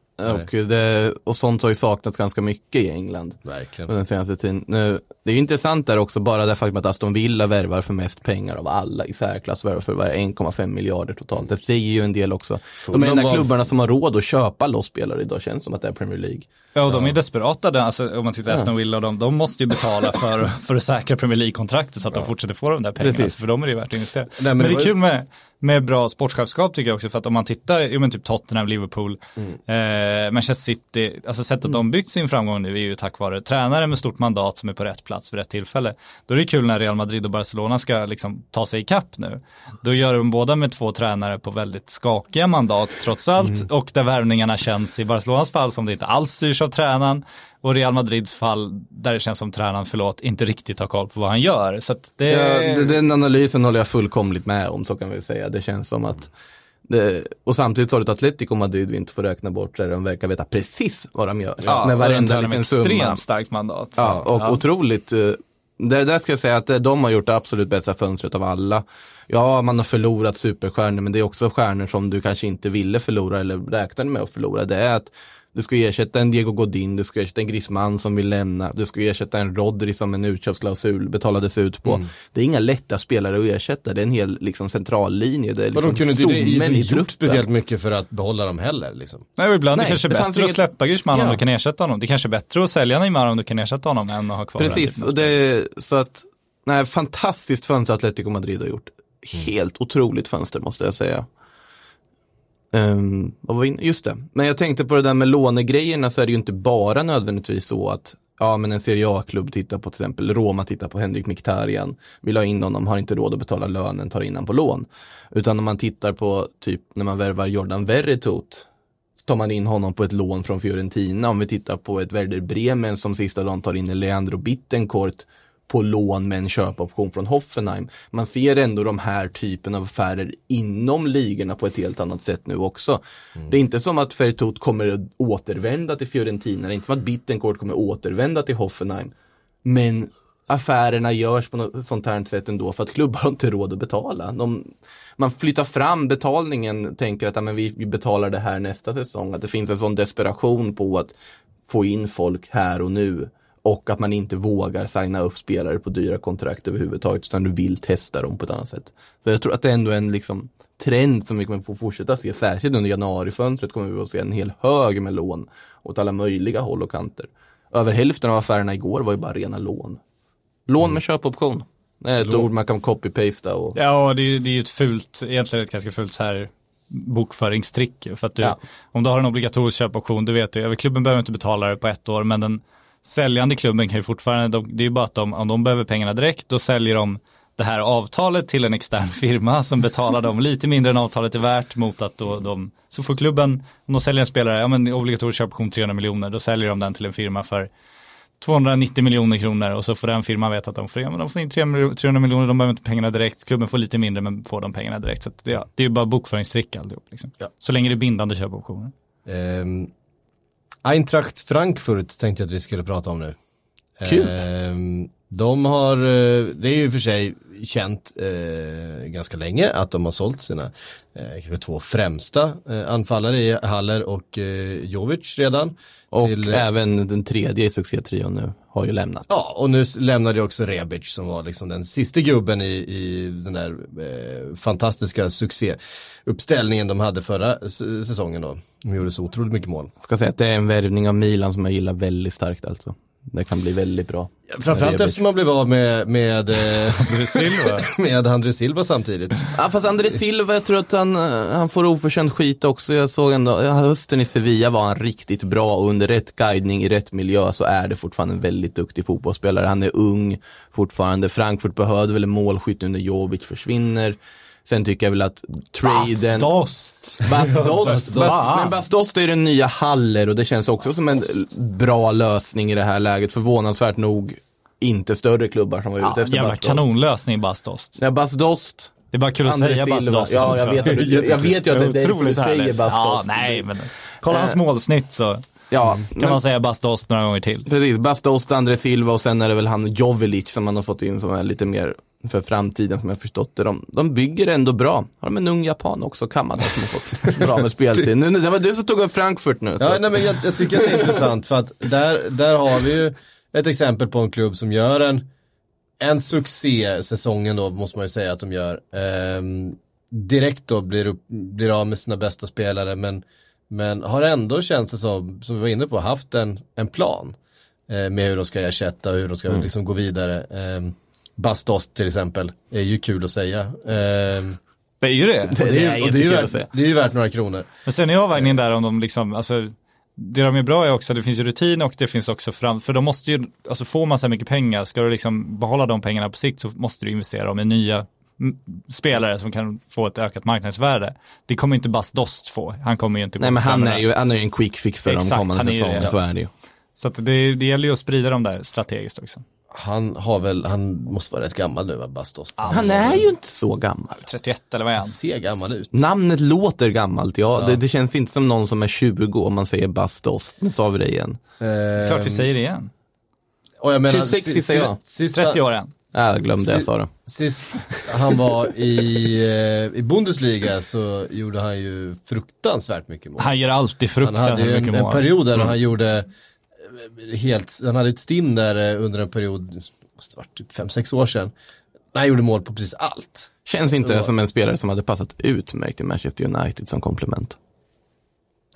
Och, det, och sånt har ju saknats ganska mycket i England Verkligen. den senaste tiden. Nu, det är ju intressant där också, bara det faktum att Aston Villa värvar för mest pengar av alla i särklass, värvar för bara 1,5 miljarder totalt. Det säger ju en del också. De Fulham enda var- klubbarna som har råd att köpa loss spelare idag känns som att det är Premier League. Ja, och de är desperata, där, alltså, om man tittar på Aston Villa och de, de måste ju betala <laughs> för, för att säkra Premier League-kontraktet så att de fortsätter få de där pengarna. Precis. Alltså, för dem är det ju värt att investera. Nej, men, men det det var är ju- kul med, med bra sportchefskap tycker jag också, för att om man tittar, jo men typ Tottenham, Liverpool, eh, Manchester City, alltså sättet de byggt sin framgång nu är ju tack vare tränare med stort mandat som är på rätt plats vid rätt tillfälle. Då är det kul när Real Madrid och Barcelona ska liksom ta sig ikapp nu. Då gör de båda med två tränare på väldigt skakiga mandat trots allt och där värvningarna känns i Barcelonas fall som det inte alls styrs av tränaren och Real Madrids fall där det känns som tränaren, förlåt, inte riktigt har koll på vad han gör. Så det... Ja, den analysen håller jag fullkomligt med om, så kan vi säga. Det känns som att det, och samtidigt har du ett Atletico Madrid vi inte får räkna bort, där de verkar veta precis vad de gör. Ja, med varenda liten summa. extremt starkt mandat. Ja, och Ja. otroligt. eh, Det där ska jag säga att eh, de har gjort det absolut bästa fönstret av alla. Ja, man har förlorat superstjärnor, men det är också stjärnor som du kanske inte ville förlora eller räknade med att förlora. Det är att du ska ersätta en Diego Godin, du ska ersätta en Griezmann som vill lämna, du ska ersätta en Rodri som en utköpsklausul betalades ut på. Det är inga lätta spelare att ersätta, det är en hel liksom, centrallinje. Det är liksom de kunde inte gjort truppen. speciellt mycket för att behålla dem heller liksom. Nej, ibland Nej, det kanske är det bättre fanns att inget- släppa Griezmann om Ja. du kan ersätta honom. Det kanske är bättre att sälja Neymar om du kan ersätta honom än att ha kvar Precis, och det, så att, nej, fantastiskt fönster Atletico Madrid har gjort. Helt otroligt fönster måste jag säga. Um, vad var? Just det, men jag tänkte på det där med lånegrejerna så är det ju inte bara nödvändigtvis så att Ja men en Serie A-klubb tittar på till exempel Roma tittar på Henrik Mkhitaryan, vill ha in honom, har inte råd att betala lönen, tar in honom på lån. Utan om man tittar på typ när man värvar Jordan Verretot så tar man in honom på ett lån från Fiorentina. Om vi tittar på ett Werder Bremen som sista dagen tar in en Leandro Bittencourt på lån med en köpoption från Hoffenheim. Man ser ändå de här typen av affärer inom ligorna på ett helt annat sätt nu också. Det är inte som att Fertot kommer att återvända till Fiorentina, det är inte som att Bittencourt kommer att återvända till Hoffenheim. Men affärerna görs på något sånt här sätt ändå för att klubbar har inte råd att betala. De, man flyttar fram betalningen, tänker att men vi, vi betalar det här nästa säsong. Att det finns en sån desperation på att få in folk här och nu. Och att man inte vågar signa upp spelare på dyra kontrakt överhuvudtaget utan du vill testa dem på ett annat sätt. Så jag tror att det ändå är en liksom trend som vi kommer få fortsätta se, särskilt under januarifönstret kommer vi att se en hel hög med lån åt alla möjliga håll och kanter. Över hälften av affärerna igår var ju bara rena lån. Lån med köpoption. Det är ett ord man kan copy-pasta och Ja, det är ju ett fult, egentligen ett ganska fult så här bokföringstrick. För att du, Ja. om du har en obligatorisk köpoption, du vet ju, klubben behöver inte betala det på ett år, men den säljande klubben kan ju fortfarande, de, det är ju bara att de, om de behöver pengarna direkt, då säljer de det här avtalet till en extern firma som betalar dem lite mindre än avtalet är värt mot att då de, så får klubben, om de säljer en spelare, ja men obligatorisk köpoption 300 miljoner, då säljer de den till en firma för 290 miljoner kronor och så får den firman veta att de får, ja, men de får in 300 miljoner, de behöver inte pengarna direkt, klubben får lite mindre men får de pengarna direkt. Så det, det är ju bara bokföringstrick alltihop. Liksom. Ja. Så länge det är bindande köpoptioner. Ehm, Eintracht Frankfurt tänkte jag att vi skulle prata om nu. Kul. Ehm, de har, eh, det är ju för sig känt eh, ganska länge att de har sålt sina eh, två främsta eh, anfallare i Haller och eh, Jovic redan. Och till, även den tredje i succétrion nu har ju lämnat. Ja, och nu lämnade ju också Rebic som var liksom den sista gubben i, i den där eh, fantastiska succéuppställningen de hade förra säsongen då. De gjorde så otroligt mycket mål. Ska säga att det är en värvning av Milan som jag gillar väldigt starkt alltså. Det kan bli väldigt bra. Framförallt Rebic. eftersom man blev av med, med, eh, <laughs> Silva. <laughs> med André Silva samtidigt. Ja fast André Silva, jag tror att han, eh, han får oförtjänt skit också. Jag såg ändå, ja, hösten i Sevilla var han riktigt bra och under rätt guidning i rätt miljö så är det fortfarande en väldigt duktig fotbollsspelare. Han är ung fortfarande. Frankfurt behövde väl en målskytt när Jovic försvinner. Sen tycker jag väl att traden... Bastost. Bastos, Va? men Bastos är den nya Haller och det känns också som en bra lösning i det här läget. Förvånansvärt nog inte större klubbar som var ute Ja, efter jävla Bastos. kanonlösning Bastost. Ja, Bastos, Det är bara kul att André säga Silva. Bastost. Ja, jag vet, du, <laughs> jag vet ju att det, är därför du säger härligt. Bastos. Ja, nej, men kolla hans Eh. målsnitt så Ja, kan men, man säga Bastost några gånger till. precis. Bastos, André Silva och sen är det väl han Jovelic som man har fått in som är lite mer för framtiden som jag förstått det. De, de bygger ändå bra. Har de en ung japan också, Kamada, som har fått <laughs> bra med speltid. Nu, det var du som tog upp Frankfurt nu. Ja, nej, men jag, jag tycker att det är intressant för att där, där har vi ju ett exempel på en klubb som gör en, en succé säsongen då måste man ju säga att de gör. Ehm, direkt då blir, upp, blir av med sina bästa spelare men, men har ändå känns det som, som vi var inne på, haft en, en plan eh, med hur de ska ersätta och hur de ska liksom gå vidare. Um, Bastos till exempel är ju kul att säga. Ehm, Det är ju det. det, är, det är ju- det, är ju värt, säga. det är ju värt några kronor. Men sen är avvägningen där om de liksom, alltså det de är bra är också, det finns ju rutin och det finns också fram, för de måste ju, alltså får man så här mycket pengar, ska du liksom behålla de pengarna på sikt så måste du investera dem i nya spelare som kan få ett ökat marknadsvärde. Det kommer inte Bas Dost få, han kommer ju inte gå Nej men han är ju, han är ju en quick fix för de Exakt, kommande han är ju det, säsongerna, så är det ju. Så att det, det gäller ju att sprida dem där strategiskt också. Han har väl, han måste vara rätt gammal nu va, Bastos? Han är ju inte så gammal. 31 eller vad är han? ser gammal ut. Namnet låter gammalt, ja. Det, det känns inte som någon som är 20 om man säger Bastos. Nu sa vi det igen. Klart vi säger det igen. Och jag menar, 26 si- gissar jag. sist- Sista, 30 år än. Ja, Jag glömde jag sa det. Sist han var i, eh, i Bundesliga så gjorde han ju fruktansvärt mycket mål. Han gör alltid Han hade fruktansvärt ju en, mycket en mål. period där han gjorde eh, helt, han hade ett stim där eh, under en period, måste varit typ 5-6 år sedan. När han gjorde mål på precis allt. Känns inte det som en spelare som hade passat utmärkt till Manchester United som komplement?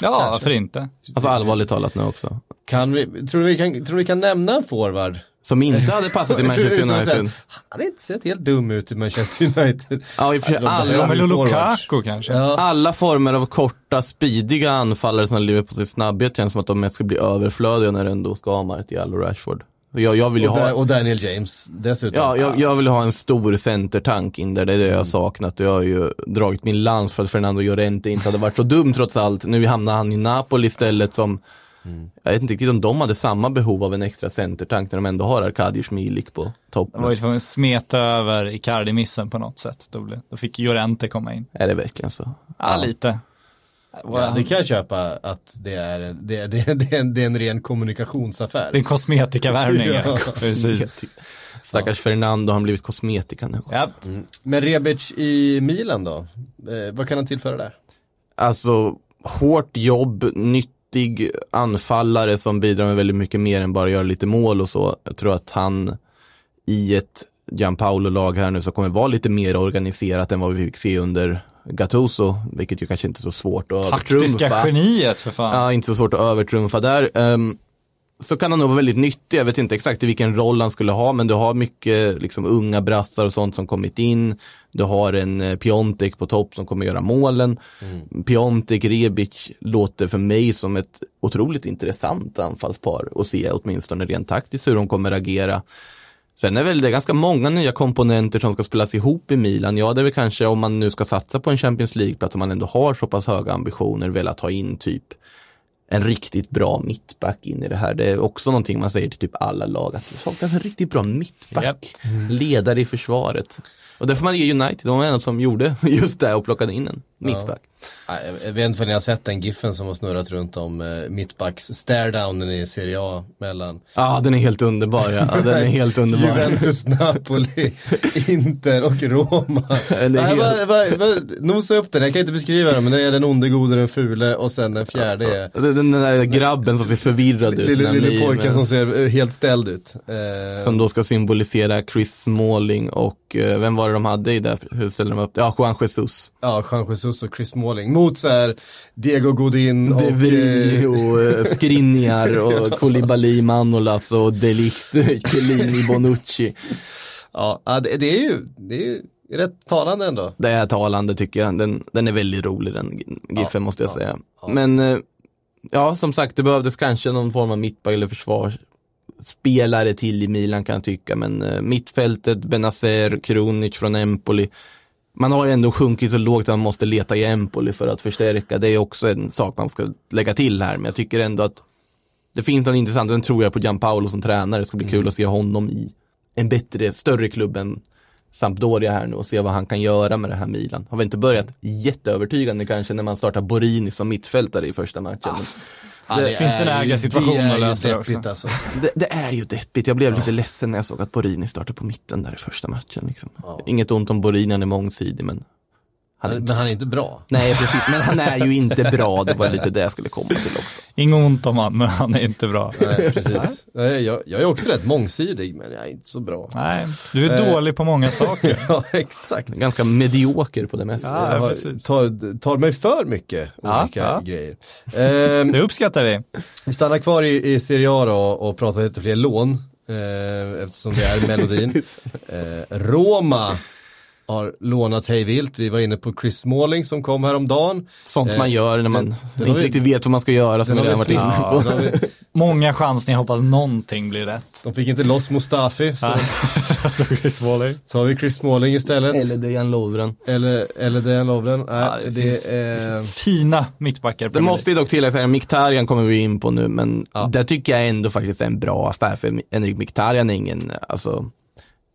Ja, varför inte? Alltså allvarligt talat nu också. Kan vi, tror du vi kan, tror du vi kan nämna en forward? Som inte hade passat till <laughs> Manchester United. Han har inte sett helt dum ut i Manchester United. Ja, i och för sig, alla, Romelu. Lukaku kanske? Ja. alla former av korta, speediga anfallare som lever på sin snabbhet känns som att de mest ska bli överflödiga när det ändå ska ha Martial och Rashford. Jag, jag vill ju Och, ha... Och Daniel James dessutom. Ja, jag, jag vill ha en stor centertank in där, det är det jag har saknat. Jag har ju dragit min lans för att Fernando Llorente inte hade varit så dum trots allt. Nu hamnar han i Napoli istället som, jag vet inte riktigt om de hade samma behov av en extra centertank när de ändå har Arkadiusz Milik på De var ju toppen. tvungna att smeta över Icardi-missen på något sätt. Då, blev, då fick Llorente komma in. Är det verkligen så? Ja, lite. Ja, det kan jag köpa att det är, det, det, det, är, en, det är en ren kommunikationsaffär. Det är en kosmetikavärvning. <laughs> Ja, ja, Precis. Stackars Fernando har han blivit kosmetika nu. Ja, Men Rebic i Milan då? Eh, vad kan han tillföra där? Alltså, hårt jobb, nyttig anfallare som bidrar med väldigt mycket mer än bara göra lite mål och så. Jag tror att han i ett Gianpaolo-lag här nu så kommer vara lite mer organiserat än vad vi fick se under Gattuso, vilket ju kanske inte är så svårt att taktiska övertrumfa. geniet för fan. Ja, inte så svårt att övertrumfa där. Ehm, så kan han nog vara väldigt nyttig. Jag vet inte exakt i vilken roll han skulle ha, men du har mycket liksom, unga brassar och sånt som kommit in. Du har en eh, Piontek på topp som kommer göra målen. Piontek, Rebic låter för mig som ett otroligt intressant anfallspar att se, åtminstone rent taktiskt hur de kommer agera. Sen är väl det ganska många nya komponenter som ska spelas ihop i Milan. Ja, det är väl kanske om man nu ska satsa på en Champions League-plats, om man ändå har så pass höga ambitioner, velat ta in typ en riktigt bra mittback in i det här. Det är också någonting man säger till typ alla lag, att det saknas en riktigt bra mittback. Japp. Ledare i försvaret. Och det får man ge United, de var en som gjorde <laughs> just det och plockade in en mittback. Jag vet inte om ni har sett den giffen som har snurrat runt om eh, mittbacks staredownen i Serie A mellan Ja, den är helt underbar. Ja. Den är <laughs> helt underbar. Juventus, Napoli, <laughs> Inter och Roma. Den är helt- va, va, va, nosa upp den, jag kan inte beskriva den men det är den onde, gode, den fule och sen den fjärde är Den, där grabben som ser förvirrad ut. lille, lille pojken med- som ser eh, helt ställd ut. Eh, Som då ska symbolisera Chris Smalling och vem var det de hade i det? Hur ställde de upp det? Ja, Juan Jesus. Ja, Juan Jesus och Chris Smalling mot så här Diego Godin och... De Vries eh, och eh, Skriniar och <laughs> Koulibaly, Manolas och Delict, <laughs> Chiellini, Bonucci. Ja, det, det är ju, det är ju rätt talande ändå. Det är talande tycker jag. Den, den är väldigt rolig den giffen Ja, måste jag ja, säga. ja. Men eh, ja, som sagt, det behövdes kanske någon form av mittback eller försvarsspelare till i Milan kan jag tycka. Men mittfältet, Benazer, Krunic från Empoli. Man har ändå sjunkit så lågt att man måste leta i Empoli för att förstärka. Det är också en sak man ska lägga till här. Men jag tycker ändå att det finns något intressant. Den tror jag på Gianpaolo som tränare. Det ska bli kul att se honom i en bättre, större klubb än Sampdoria här nu och se vad han kan göra med det här Milan. Har väl inte börjat jätteövertygande kanske när man startar Borini som mittfältare i första matchen. Ja, Det finns en ägarsituation det att lösa det också. Alltså. Det, det är ju deppigt. Jag blev lite ledsen när jag såg att Borini startade på mitten där i första matchen. Liksom. Inget ont om Borini, han är mångsidig men han är Men, inte han är inte bra. Nej, precis. Men han är ju inte bra. Det var lite det jag skulle komma till också. Inget ont om han, men han är inte bra. Nej, precis. Nej, jag, jag är också rätt mångsidig, men jag är inte så bra. Nej, du är Eh. dålig på många saker. <laughs> Ja, exakt. Ganska medioker på det mesta. Ja, jag har, precis. tar, tar mig för mycket Ja, olika ja. grejer. Ehm, Det uppskattar vi. vi stannar kvar i, i Serie A då och pratar lite fler lån. Eh, eftersom det är melodin. <laughs> Eh, Roma har lånat hejvilt. Vi var inne på Chris Smalling som kom häromdagen. Sånt Eh, man gör när man den- den inte vi- riktigt vet vad man ska göra som vi Den redan har varit vi Ja, på. Den har vi- <laughs> Många chansningar, hoppas någonting blir rätt. De fick inte loss Mustafi, så <laughs> Chris Waller. så har vi Chris Smalling istället. Eller Dejan Lovren. Eller, eller Dejan Lovren. Nej, Ja, det, det, finns, är... fina mittbackar. Det måste ju dock tilläggas Mkhitaryan kommer vi in på nu, men Ja. där tycker jag ändå faktiskt är en bra affär, för Henrik Mkhitaryan är ingen, alltså,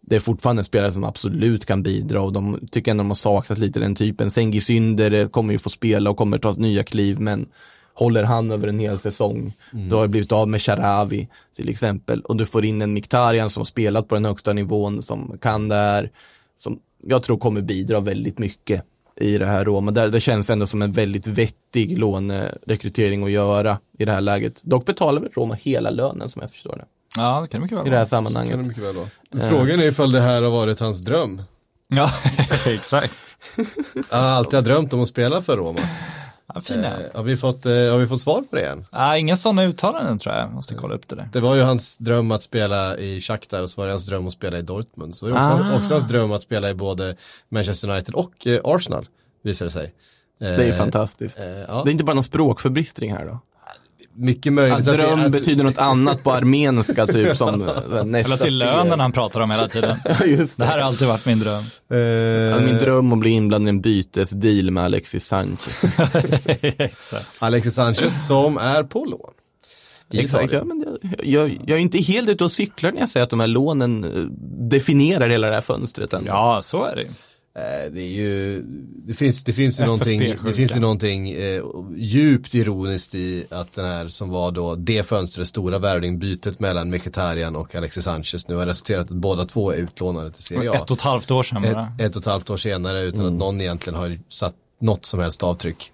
det är fortfarande spelare som absolut kan bidra och de tycker ändå de har saknat lite den typen. Sengi Synder eh, kommer ju få spela och kommer ta nya kliv, men håller han över en hel säsong, Mm. då har blivit av med Sharawi till exempel, och du får in en Mkhitaryan som har spelat på den högsta nivån, som kan det här, som jag tror kommer bidra väldigt mycket i det här Roma. Där det känns ändå som en väldigt vettig lånerekrytering att göra i det här läget. Dock betalar väl Roma hela lönen som jag förstår det. Ja, det kan det mycket väl Kan I det här det sammanhanget. mycket väl vara. Frågan är ifall det här har varit hans dröm. Ja, <laughs> exakt. Han har alltid har drömt om att spela för Roma. Ja, fina. Eh, har, vi fått, eh, har vi fått svar på det än? Ja, inga sådana uttalanden tror jag. Måste kolla upp det där. Det var ju hans dröm att spela i Shakhtar och så var det hans dröm att spela i Dortmund. Så det var också, Ah. också hans dröm att spela i både Manchester United och eh, Arsenal, visar det sig. Det är Eh, fantastiskt. eh, ja. Det är inte bara någon språkförbristring här då? Mycket möjligt. Att att det- dröm att- betyder något annat på armeniska typ <laughs> som nästa Eller till lönen han pratar om hela tiden. <laughs> Just Det det. här har alltid varit min dröm. Eh, Ja, Min dröm att bli inblandad i en bytesdeal med Alexis Sanchez. <laughs> Alexis Sanchez som är på lån. Exakt, ja, men jag, jag, jag är inte helt ute och cyklar när jag säger att de här lånen eh, definierar hela det här fönstret. Ändå. Ja, så är det ju. Det är ju, det finns, det finns ju någonting, det finns ju någonting eh, djupt ironiskt i att den här som var då det fönstrets stora värvning, bytet mellan Mkhitaryan och Alexis Sanchez nu har resulterat att båda två är utlånade till Serie A. Ett och ett halvt år sedan bara. ett, ett och ett halvt år senare utan Mm. att någon egentligen har satt något som helst avtryck.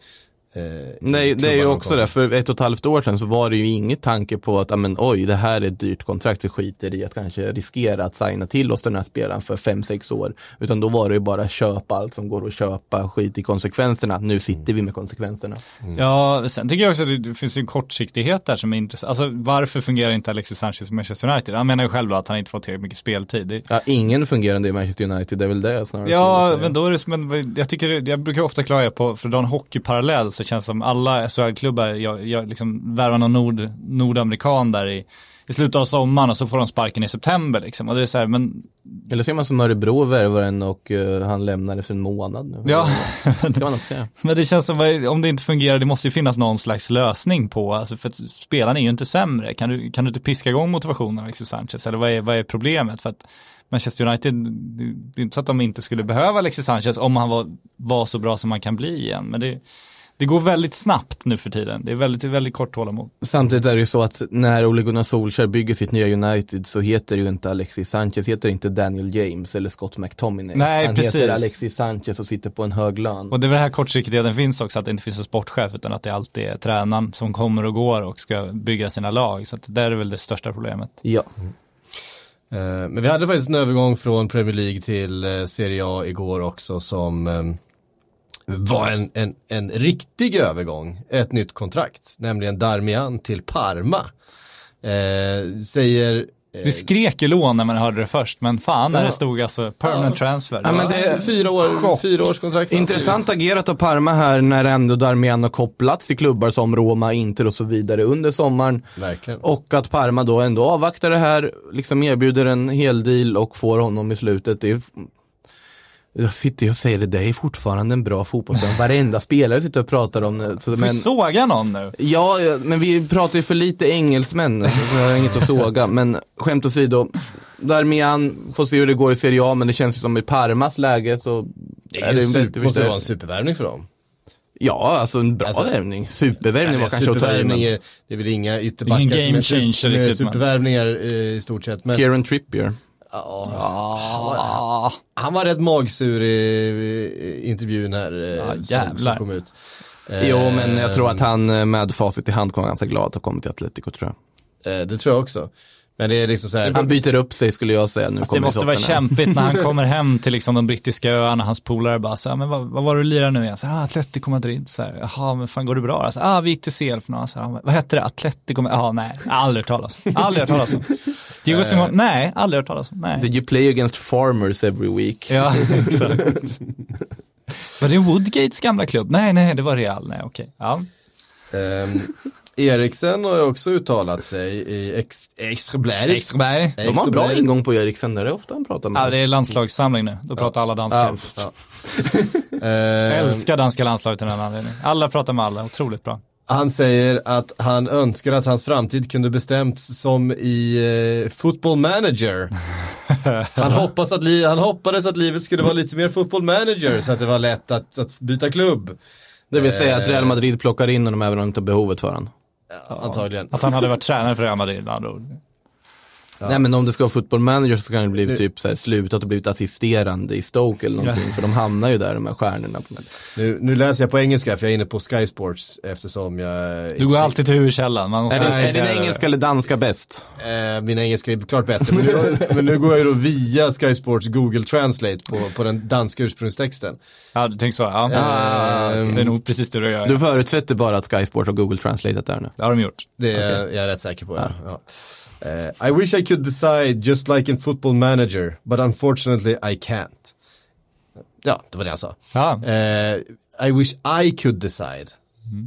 Eh, Nej, det är ju också de det. För ett och ett halvt år sedan så var det ju inget tanke på att, men, oj, det här är ett dyrt kontrakt, vi skiter i att kanske riskera att signa till oss den här spelaren för fem sex år. Utan då var det ju bara köpa allt som går att köpa, skit i konsekvenserna. Nu sitter vi med konsekvenserna. Ja, sen tycker jag också att det finns en kortsiktighet där som är intressant. Alltså varför fungerar inte Alexis Sanchez i Manchester United? Han menar ju själv då att han inte får tillräckligt mycket speltid. Det, Ja, ingen fungerande i Manchester United, det är väl det snarare Ja, men då är det som en, jag tycker, jag brukar ofta klaga på, för att dra en hockeyparallell så känns det som alla SHL-klubbar, jag, jag liksom värvar någon nord, nordamerikan där i, i slutet av sommaren och så får de sparken i september liksom. Och det är så här, men Eller så är man som Örebro värvar en och eh, han lämnar efter en månad nu. ja. Det kan man också säga. <laughs> Men det känns som, om det inte fungerar, det måste ju finnas någon slags lösning på, alltså för att spelarna är ju inte sämre. Kan du, kan du inte piska igång motivationen av Alexis Sanchez? Eller vad är, vad är problemet? För att Manchester United, det det är inte så att de inte skulle behöva Alexis Sanchez om han var, var så bra som man kan bli igen. Men det, det går väldigt snabbt nu för tiden. Det är väldigt, väldigt kort tålamod. Samtidigt är det ju så att när Ole Gunnar Solskjaer bygger sitt nya United så heter det ju inte Alexis Sanchez, heter inte Daniel James eller Scott McTominay. Nej, Han precis. heter Alexis Sanchez och sitter på en hög lön. Och det är väl det här kortsiktigheten finns också, att det inte finns en sportchef utan att det alltid är tränaren som kommer och går och ska bygga sina lag. Så att det där är väl det största problemet. Ja, Eh, Men vi hade faktiskt en övergång från Premier League till eh, Serie A igår också som eh, var en, en, en riktig övergång. Ett nytt kontrakt, nämligen Darmian till Parma. Eh, säger Det skrek ju lån när man hörde det först, men fan när Ja. det stod alltså permanent transfer. Ja, men det- Ja, fyra, år, fyra års kontrakt. Intressant agerat av Parma här när ändå Darmian har kopplats till klubbar som Roma, Inter och så vidare under sommaren. Verkligen. Och att Parma då ändå avvaktar det här, liksom erbjuder en hel deal och får honom i slutet. Det är, jag sitter och säger det, det är fortfarande en bra fotbollspelare. Varenda spelare sitter och pratar om det. Så, Men... såga någon nu. ja, men vi pratar ju för lite engelsmän, så jag har inget att såga. Men skämt åsido, Darmian får se hur det går i Serie A, men det känns ju som i Parmas läge så Det är ju en lite super, måste för- vara en supervärvning för dem. Ja, alltså en bra Alltså- värvning. Supervärvning var kanske att ta i, men är, det är väl inga ytterbackar Ingen game som är, changer som är supervärvningar eh, i stort sett. Men Kieran Trippier. Ah, han var rätt magsur i, i intervjun här eh, Ja, som, kom ut. Jo, men jag tror att Eh, han eh, med facit i hand kommer ganska glad att ha kommit till Atletico tror jag. Det tror jag också. Men det är liksom så här. Han byter upp sig skulle jag säga nu det kommer måste vara kämpigt när han <laughs> kommer hem till liksom de brittiska öarna, hans polare bara så här, men vad, vad var det du lirade nu igen? Så här, ah, Atletico Madrid, så här, jaha, men fan går det bra? Alltså, ah, vi gick till CL för några, så här, vad hette det? Atletico, Madrid? jaha, nej, aldrig hört talas om. Aldrig hört talas om. Diego Simon, nej, aldrig hört talas om, nej. Did you play against farmers every week? Ja, <laughs> exakt. Var det Woodgates gamla klubb? Nej, nej, det var Real, nej, okej. Ja. Ehm, Eriksen har ju också uttalat sig i ex. Ekströmberg. De har bra ingång på Eriksen, det är ofta han pratar med. Ja, det är landslagssamling nu. Då pratar alla danska. Ja, Ja. <laughs> Jag Ehm, älskar danska landslaget av den anledningen. Alla pratar med alla, otroligt bra. Han säger att han önskar att hans framtid kunde bestämts som i eh, football manager. <laughs> Han, hoppas att li- han hoppades att livet skulle vara lite mer football manager så att det var lätt att, att byta klubb. Det vill säga att Real Madrid plockar in honom även om de inte har behovet för honom. Antagligen. Att han hade varit tränare för Real Madrid med andra ord. Nej men om det ska vara football manager så kan det bli typ så här, slutat och blivit assisterande i Stoke eller någonting. För de hamnar ju där de här stjärnorna. På Nu, nu läser jag på engelska för jag är inne på Sky Sports eftersom jag... Du går alltid till huvudkällan. Man måste är, din, är din engelska eller danska bäst? Eh, min engelska är klart bättre, men nu, <laughs> men nu går jag ju då via Sky Sports Google Translate på, på den danska ursprungstexten. Ja, du tänker så. Ja. Ah, Det är nog precis det du gör. Du förutsätter bara att Sky Sport har Google Translateat där nu? Det har de gjort. Det är jag är rätt säker på. Ja. Ja. Eh, I wish I could decide just like in football manager, but unfortunately I can't. Ja, det var det jag sa. Ja. Eh, I wish I could decide.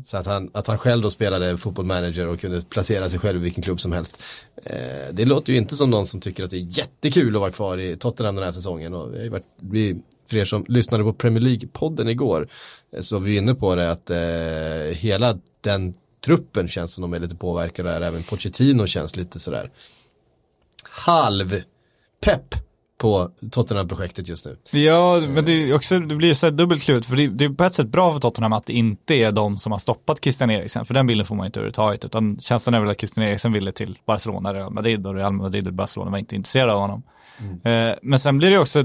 Så att han, att han själv då spelade fotboll manager och kunde placera sig själv i vilken klubb som helst. Eh, det låter ju inte som någon som tycker att det är jättekul att vara kvar i Tottenham den här säsongen. Och har varit, vi, för er som lyssnade på Premier League-podden igår eh, så var vi inne på det att eh, hela den truppen känns som de är lite påverkade där. Även Pochettino känns lite sådär halv pepp på Tottenham-projektet just nu. Ja, men det, också, det blir så dubbelt kluvet, för det, det är på ett sätt bra för Tottenham att det inte är de som har stoppat Christian Eriksen, för den bilden får man inte överhuvudtaget, utan känslan är väl att Christian Eriksen ville till Barcelona, Real Madrid och Real Madrid och Barcelona var inte intresserade av honom. Eh, men sen blir det också,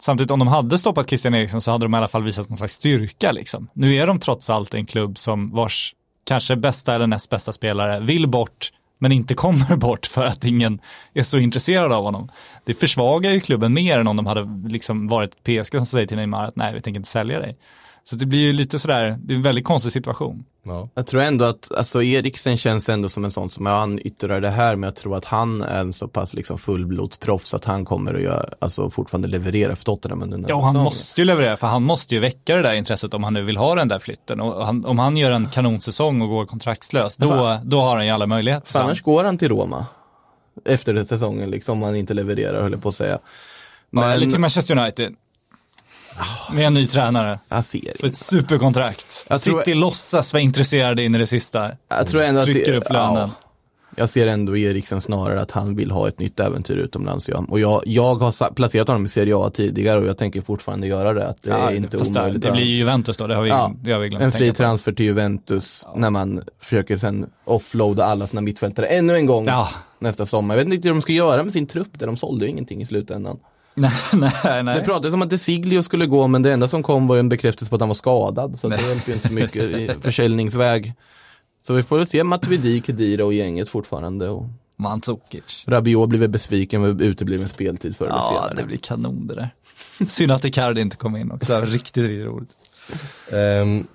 samtidigt om de hade stoppat Christian Eriksen så hade de i alla fall visat någon slags styrka liksom. Nu är de trots allt en klubb som vars kanske bästa eller näst bästa spelare vill bort men inte kommer <laughs> bort för att ingen är så intresserad av honom. Det försvagar ju klubben mer än om de hade liksom varit PSG som säger till Neymar att nej, vi tänker inte sälja dig. Så det blir ju lite sådär, det är en väldigt konstig situation. Ja. Jag tror ändå att, alltså Eriksen känns ändå som en sån som, ja, han yttrar det här, men jag tror att han är en så pass liksom fullblodsproffs att han kommer att göra, alltså fortfarande leverera för Tottenham under den Ja, han säsongen. måste ju leverera, för han måste ju väcka det där intresset om han nu vill ha den där flytten. Och han, om han gör en kanonsäsong och går kontraktslös, då, då har han ju alla möjligheter. För annars går han till Roma. efter säsongen liksom, om han inte levererar höll jag på att säga. Men... Men Eller till Manchester United. Med en ny tränare. jag ser För ett superkontrakt. Jag tror- City låtsas vara intresserade in i det sista. Jag tror ändå att Trycker det, upp lönen. Ja, jag ser ändå Eriksen snarare att han vill ha ett nytt äventyr utomlands. Ja. Och jag, jag har placerat honom i Serie A tidigare och jag tänker fortfarande göra det. Att det är inte omöjligt. det blir ju Juventus då, det har vi, Ja, det har vi glömt en fri transfer till Juventus när man försöker sen offloada alla sina mittfältare ännu en gång Ja, nästa sommar. Jag vet inte hur de ska göra med sin trupp där, de sålde ju ingenting i slutändan. <laughs> nej, nej, Det nej. pratades om att Desiglio skulle gå men det enda som kom var en bekräftelse på att han var skadad så det hjälper ju inte så mycket i försäljningsväg. Så vi får väl se Matuidi, Kedira och gänget fortfarande. Och Mandzukic. Rabiot blir väl besviken med utebliven speltid förr eller Ja, senare. det blir kanon det där. Synd att Icardi inte kom in också, riktigt, riktigt roligt. Ehm,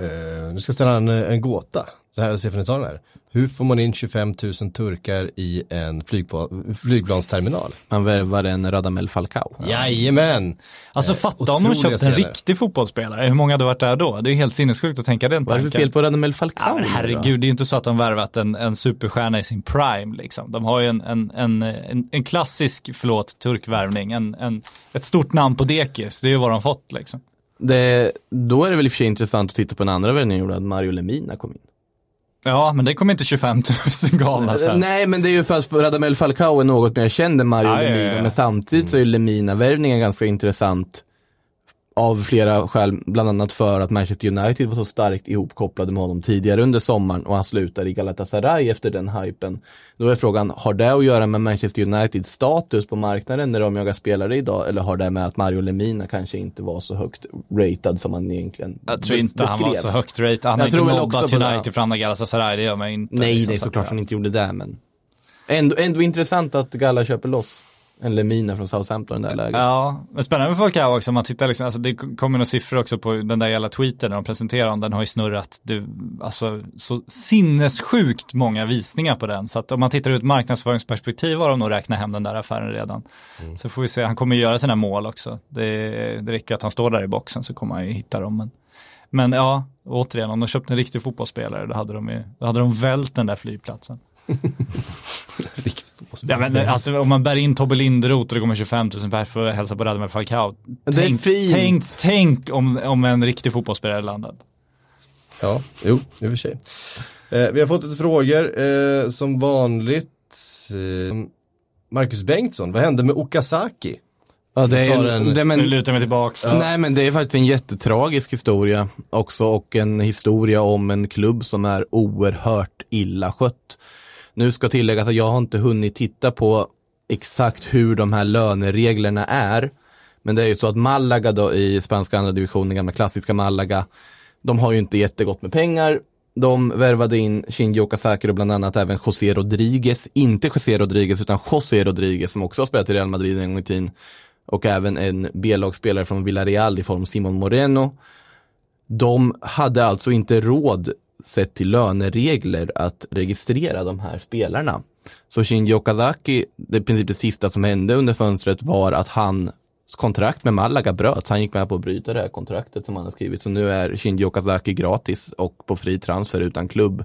eh, nu ska jag ställa en, en gåta. Det här ta den här. Hur får man in 25 000 turkar i en flygpla- flygplansterminal? Man värvar en Radamel Falcao. Jajamän! Alltså Eh, fatta om de köpt en riktig fotbollsspelare, hur många hade varit där då? Det är helt sinnessjukt att tänka den Vad är det för tanken. fel på Radamel Ja, Falcao? men nu då? herregud, det är ju inte så att de värvat en, en superstjärna i sin prime liksom. De har ju en, en, en, en, en klassisk, förlåt, turkvärvning, en, en, ett stort namn på dekis, det är ju vad de fått liksom. Det, då är det väl i och för sig intressant att titta på en andra värvning gjorde att Mario Lemina kom in. Ja, men det kommer inte 25 000 galna fans. Nej, men det är ju för att Radamel Falcao är något mer känd än Mario Ja, ja, ja, Lemina, ja. men samtidigt så är Lemina-värvningen ganska intressant av flera skäl, bland annat för att Manchester United var så starkt ihopkopplade med honom tidigare under sommaren och han slutar i Galatasaray efter den hypen. Då är frågan, har det att göra med Manchester Uniteds status på marknaden när de jagar spelare idag eller har det med att Mario Lemina kanske inte var så högt ratad som han egentligen Jag tror inte bes- han var så beskrevs? högt rated. Han Jag har inte mobbat på det. United för andra Galatasaray, det gör man inte. Nej, liksom, nej så såklart han inte gjorde det men ändå, ändå intressant att Galla köper loss en Lemina från Southampton i det här läget. Ja, men spännande med Falcao också, man tittar liksom, alltså det kommer några siffror också på den där jävla tweeten när de presenterar den, den har ju snurrat, du, alltså så sinnessjukt många visningar på den, så att om man tittar ur ett marknadsföringsperspektiv har de nog räknat hem den där affären redan. Så får vi se, han kommer göra sina mål också, det, det räcker att han står där i boxen så kommer han ju hitta dem. Men, men ja, återigen, om de köpte en riktig fotbollsspelare, då hade de, ju, då hade de vält den där flygplatsen. <laughs> <laughs> Ja, men, alltså, om man bär in Tobbe Linderoth och det kommer 25 000 pers för att hälsa på Radamel Falcao. Det är Tänk, fint. tänk, tänk om, om en riktig fotbollsspelare landat. Ja, jo, i och för sig. Eh, vi har fått lite frågor, eh, som vanligt. Eh, Marcus Bengtsson, vad hände med Okazaki? Ja, det är en, det, men, Nu lutar jag mig tillbaks. Nej men det är faktiskt en jättetragisk historia också och en historia om en klubb som är oerhört illa skött. Nu ska tilläggas att jag har inte hunnit titta på exakt hur de här lönereglerna är. Men det är ju så att Malaga då i spanska andra divisionen, gamla klassiska Malaga, de har ju inte jättegott med pengar. De värvade in Shinji Okazaki och bland annat även José Rodriguez, inte José Rodriguez utan José Rodriguez som också har spelat i Real Madrid en gång i tiden. Och även en B-lagsspelare från Villarreal i form av Simon Moreno. De hade alltså inte råd sett till löneregler att registrera de här spelarna. Så Shinji Okazaki, det i princip det sista som hände under fönstret var att hans kontrakt med Malaga bröts. Han gick med på att bryta det här kontraktet som han har skrivit. Så nu är Shinji Okazaki gratis och på fri transfer utan klubb.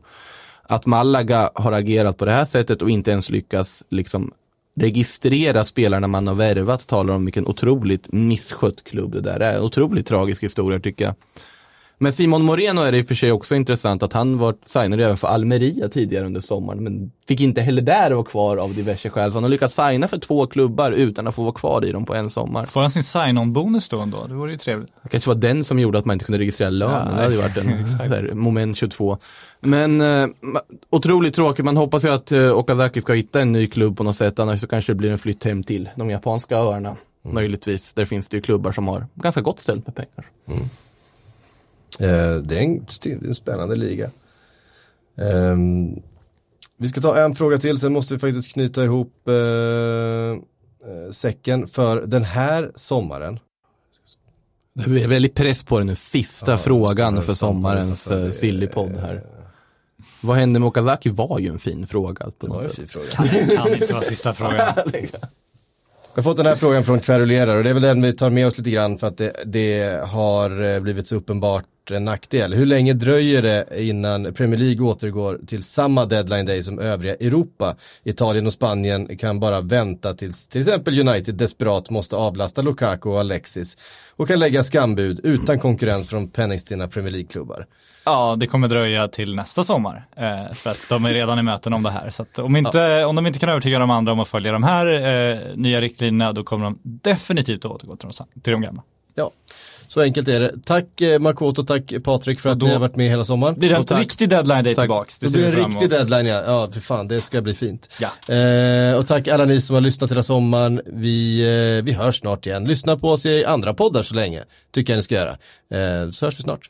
Att Malaga har agerat på det här sättet och inte ens lyckas liksom registrera spelarna man har värvat talar om vilken otroligt misskött klubb det där är. Otroligt tragisk historia tycker jag. Men Simon Moreno är det i och för sig också intressant att han var signad även för Almeria tidigare under sommaren men fick inte heller där vara kvar av diverse skäl. Så han har lyckats signa för två klubbar utan att få vara kvar i dem på en sommar. Får han sin sign-on-bonus då ändå? Det vore ju trevligt. Det kanske var den som gjorde att man inte kunde registrera lönen. Ja, det hade ju varit en <laughs> där, moment 22. Men eh, otroligt tråkigt. Man hoppas ju att eh, Okazaki ska hitta en ny klubb på något sätt. Annars så kanske det blir en flytt hem till de japanska öarna. Möjligtvis. Där finns det ju klubbar som har ganska gott ställt med pengar. Eh, det är en, en spännande liga. Ehm, vi ska ta en fråga till, sen måste vi faktiskt knyta ihop eh, eh, säcken för den här sommaren. Det är väldigt press på den nu. Sista Ja, frågan för sommarens sommaren, uh, det- sillypodd här. Vad hände med Okazaki var ju en fin fråga på Det var en fin fråga. Kan inte vara sista frågan. <laughs> Jag har fått den här frågan från Kverulerar och det är väl den vi tar med oss lite grann för att det, det har eh, blivit så uppenbart en nackdel. Hur länge dröjer det innan Premier League återgår till samma deadline day som övriga Europa? Italien och Spanien kan bara vänta tills till exempel United desperat måste avlasta Lukaku och Alexis och kan lägga skambud utan konkurrens från penningstinna Premier League-klubbar. Ja, det kommer dröja till nästa sommar. Eh, för att de är redan i möten om det här. Så om, inte, om de inte kan övertyga de andra om att följa de här eh, nya riktlinjerna, då kommer de definitivt att återgå till de, till de gamla. Ja, så enkelt är det. Tack eh, Makoto, tack Patrik för att ni har varit med hela sommaren. Blir det en Och tack. riktig deadline day Tack. tillbaks. Det Det blir en fram riktig deadline ja. Ja, för fan, det ska bli fint. Ja. Eh, och tack alla ni som har lyssnat hela sommaren. Vi, eh, vi hörs snart igen. Lyssna på oss i andra poddar så länge, tycker jag ni ska göra. Eh, så hörs vi snart.